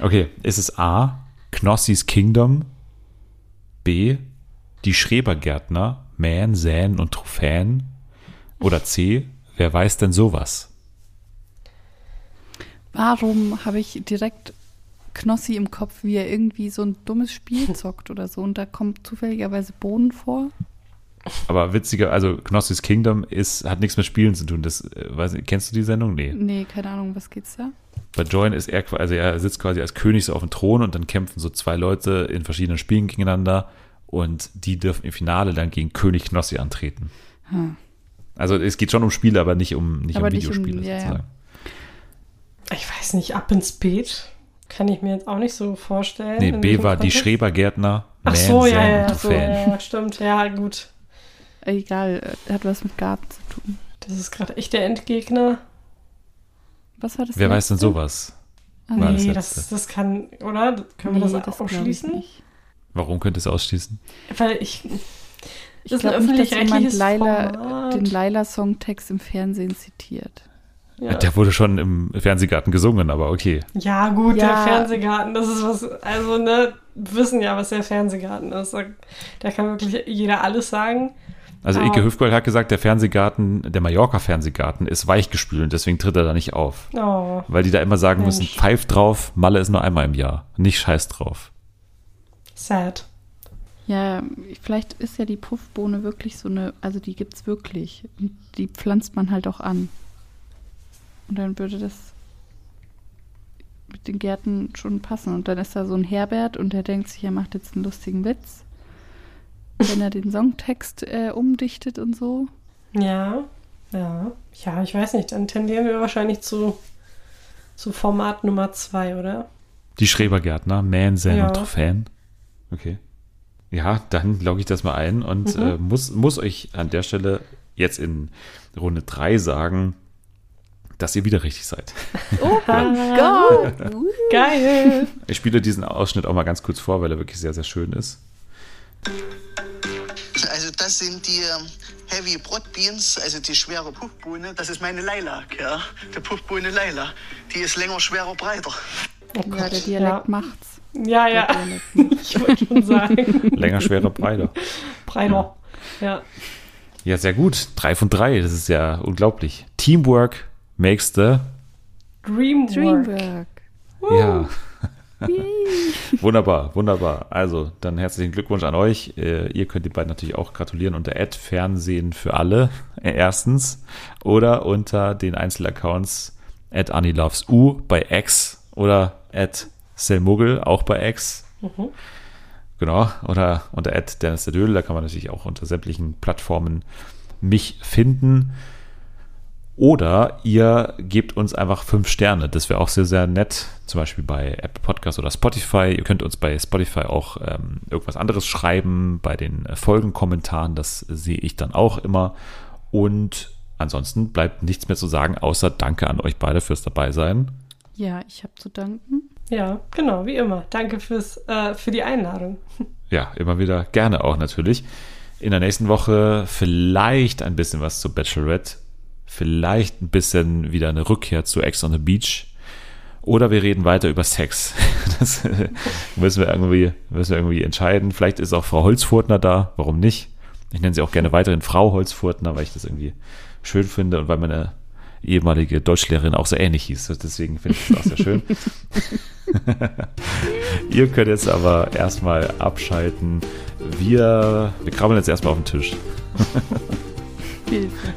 [SPEAKER 1] Okay, ist es A, Knossis Kingdom, B. Die Schrebergärtner, mähen, säen und Trophäen. Oder C. Wer weiß denn sowas?
[SPEAKER 2] Warum habe ich direkt Knossi im Kopf, wie er irgendwie so ein dummes Spiel zockt oder so und da kommt zufälligerweise Bohnen vor?
[SPEAKER 1] Aber witziger, also Knossis Kingdom ist, hat nichts mit Spielen zu tun. Das, äh, weiß, nicht, kennst du die Sendung? Nee.
[SPEAKER 2] Nee, keine Ahnung, was geht's da?
[SPEAKER 1] Bei Join ist er, also er sitzt quasi als König so auf dem Thron und dann kämpfen so zwei Leute in verschiedenen Spielen gegeneinander und die dürfen im Finale dann gegen König Knossi antreten.
[SPEAKER 2] Hm.
[SPEAKER 1] Also es geht schon um Spiele, aber nicht um, nicht
[SPEAKER 2] Aber
[SPEAKER 1] um
[SPEAKER 2] nicht um-
[SPEAKER 1] Videospiele
[SPEAKER 2] ja, ja.
[SPEAKER 1] sozusagen.
[SPEAKER 3] Ich weiß nicht, ab ins Beet kann ich mir jetzt auch nicht so vorstellen.
[SPEAKER 1] Nee, B war die. Schrebergärtner,
[SPEAKER 3] Ach
[SPEAKER 1] Mähen,
[SPEAKER 3] so, ja, ja, so, ja, ja, stimmt. Ja, gut.
[SPEAKER 2] Egal, äh, hat was mit Garten zu tun.
[SPEAKER 3] Das ist gerade echt der Endgegner.
[SPEAKER 2] Was war das?
[SPEAKER 1] Wer weiß denn
[SPEAKER 2] letzte?
[SPEAKER 1] sowas?
[SPEAKER 2] Ah,
[SPEAKER 1] War das
[SPEAKER 3] nee,
[SPEAKER 1] letzte.
[SPEAKER 3] das, das kann, oder? Können wir
[SPEAKER 2] nee,
[SPEAKER 3] das,
[SPEAKER 2] das glaub
[SPEAKER 3] ausschließen?
[SPEAKER 2] Ich, nicht.
[SPEAKER 1] Warum könnte es ausschließen?
[SPEAKER 3] Weil ich.
[SPEAKER 2] ich
[SPEAKER 3] Das ist ein
[SPEAKER 2] glaube nicht, dass jemand
[SPEAKER 3] Format.
[SPEAKER 2] den Laila-Songtext im Fernsehen zitiert.
[SPEAKER 3] Ja,
[SPEAKER 1] Der wurde schon im Fernsehgarten gesungen, aber okay.
[SPEAKER 3] ja gut,
[SPEAKER 2] Ja.
[SPEAKER 3] der Fernsehgarten, das ist was. Also, ne, wir wissen ja, was der Fernsehgarten ist. Da, kann wirklich jeder alles sagen.
[SPEAKER 1] Also. Ike Hüfgold hat gesagt, der Fernsehgarten, der Mallorca-Fernsehgarten ist weichgespült und deswegen tritt er da nicht auf.
[SPEAKER 3] Oh,
[SPEAKER 1] Weil die da immer sagen
[SPEAKER 3] Mensch.
[SPEAKER 1] müssen, pfeift drauf, Malle ist nur einmal im Jahr. Nicht scheiß drauf.
[SPEAKER 3] sad.
[SPEAKER 2] Ja, vielleicht ist ja die Puffbohne wirklich so eine, also die gibt's wirklich. Und die pflanzt man halt auch an. Und dann würde das mit den Gärten schon passen. Und dann ist da so ein Herbert und der denkt sich, er macht jetzt einen lustigen Witz. Wenn er den Songtext äh, umdichtet und so.
[SPEAKER 3] Ja, ja. Ja, ich weiß nicht. Dann tendieren wir wahrscheinlich zu, zu Format Nummer zwei, oder?
[SPEAKER 1] Die Schrebergärtner, Mähen, Säen
[SPEAKER 3] Ja.
[SPEAKER 1] und Trophäen. Okay. Ja, dann logge ich das mal ein und
[SPEAKER 3] Mhm.
[SPEAKER 1] äh, muss, muss euch an der Stelle jetzt in Runde 3 sagen, dass ihr wieder richtig seid.
[SPEAKER 2] Oh mein Gott!
[SPEAKER 3] Geil!
[SPEAKER 1] Ich spiele diesen Ausschnitt auch mal ganz kurz vor, weil er wirklich sehr, sehr schön ist.
[SPEAKER 5] Also das sind die ähm, Heavy Broad Beans, also die schwere Puffbohne. Das ist meine Lilac, ja. Die Puffbohne Lila. Die ist länger, schwerer, breiter.
[SPEAKER 3] Oh
[SPEAKER 2] Ja, der Dialekt macht's.
[SPEAKER 3] Ja, ja. Ich wollte schon sagen.
[SPEAKER 1] Länger, schwerer, breiter.
[SPEAKER 3] Breiter. Ja.
[SPEAKER 1] Ja, sehr gut. Drei von drei. Das ist ja unglaublich. Teamwork makes the.
[SPEAKER 3] Dreamwork.
[SPEAKER 2] Dreamwork.
[SPEAKER 1] Ja. wunderbar, wunderbar. Also, dann herzlichen Glückwunsch an euch. Äh, ihr könnt die beiden natürlich auch gratulieren unter Fernsehen für alle, äh, erstens. Oder unter den Einzelaccounts at AniLovesU bei X oder at Selmuggel auch bei X. Genau. Oder unter at Dennis der Dödel. Da kann man natürlich auch unter sämtlichen Plattformen mich finden. Oder ihr gebt uns einfach fünf Sterne. Das wäre auch sehr, sehr nett. Zum Beispiel bei Apple Podcast oder Spotify. Ihr könnt uns bei Spotify auch ähm, irgendwas anderes schreiben. Bei den äh, Folgenkommentaren. Das sehe ich dann auch immer. Und ansonsten bleibt nichts mehr zu sagen, außer Danke an euch beide fürs Dabeisein.
[SPEAKER 2] Ja, ich habe zu danken.
[SPEAKER 3] Ja, genau, wie immer. Danke fürs, äh, für die Einladung.
[SPEAKER 1] Ja, immer wieder gerne auch natürlich. In der nächsten Woche vielleicht ein bisschen was zu Bachelorette. Vielleicht ein bisschen wieder eine Rückkehr zu Ex on the Beach. Oder wir reden weiter über Sex. Das müssen wir irgendwie, müssen wir irgendwie entscheiden. Vielleicht ist auch Frau Holzfurtner da. Warum nicht? Ich nenne sie auch gerne weiterhin Frau Holzfurtner, weil ich das irgendwie schön finde und weil meine ehemalige Deutschlehrerin auch so ähnlich hieß. Deswegen finde ich das auch sehr schön. Ihr könnt jetzt aber erstmal abschalten. Wir, wir krabbeln jetzt erstmal auf den Tisch.
[SPEAKER 2] Hilfe.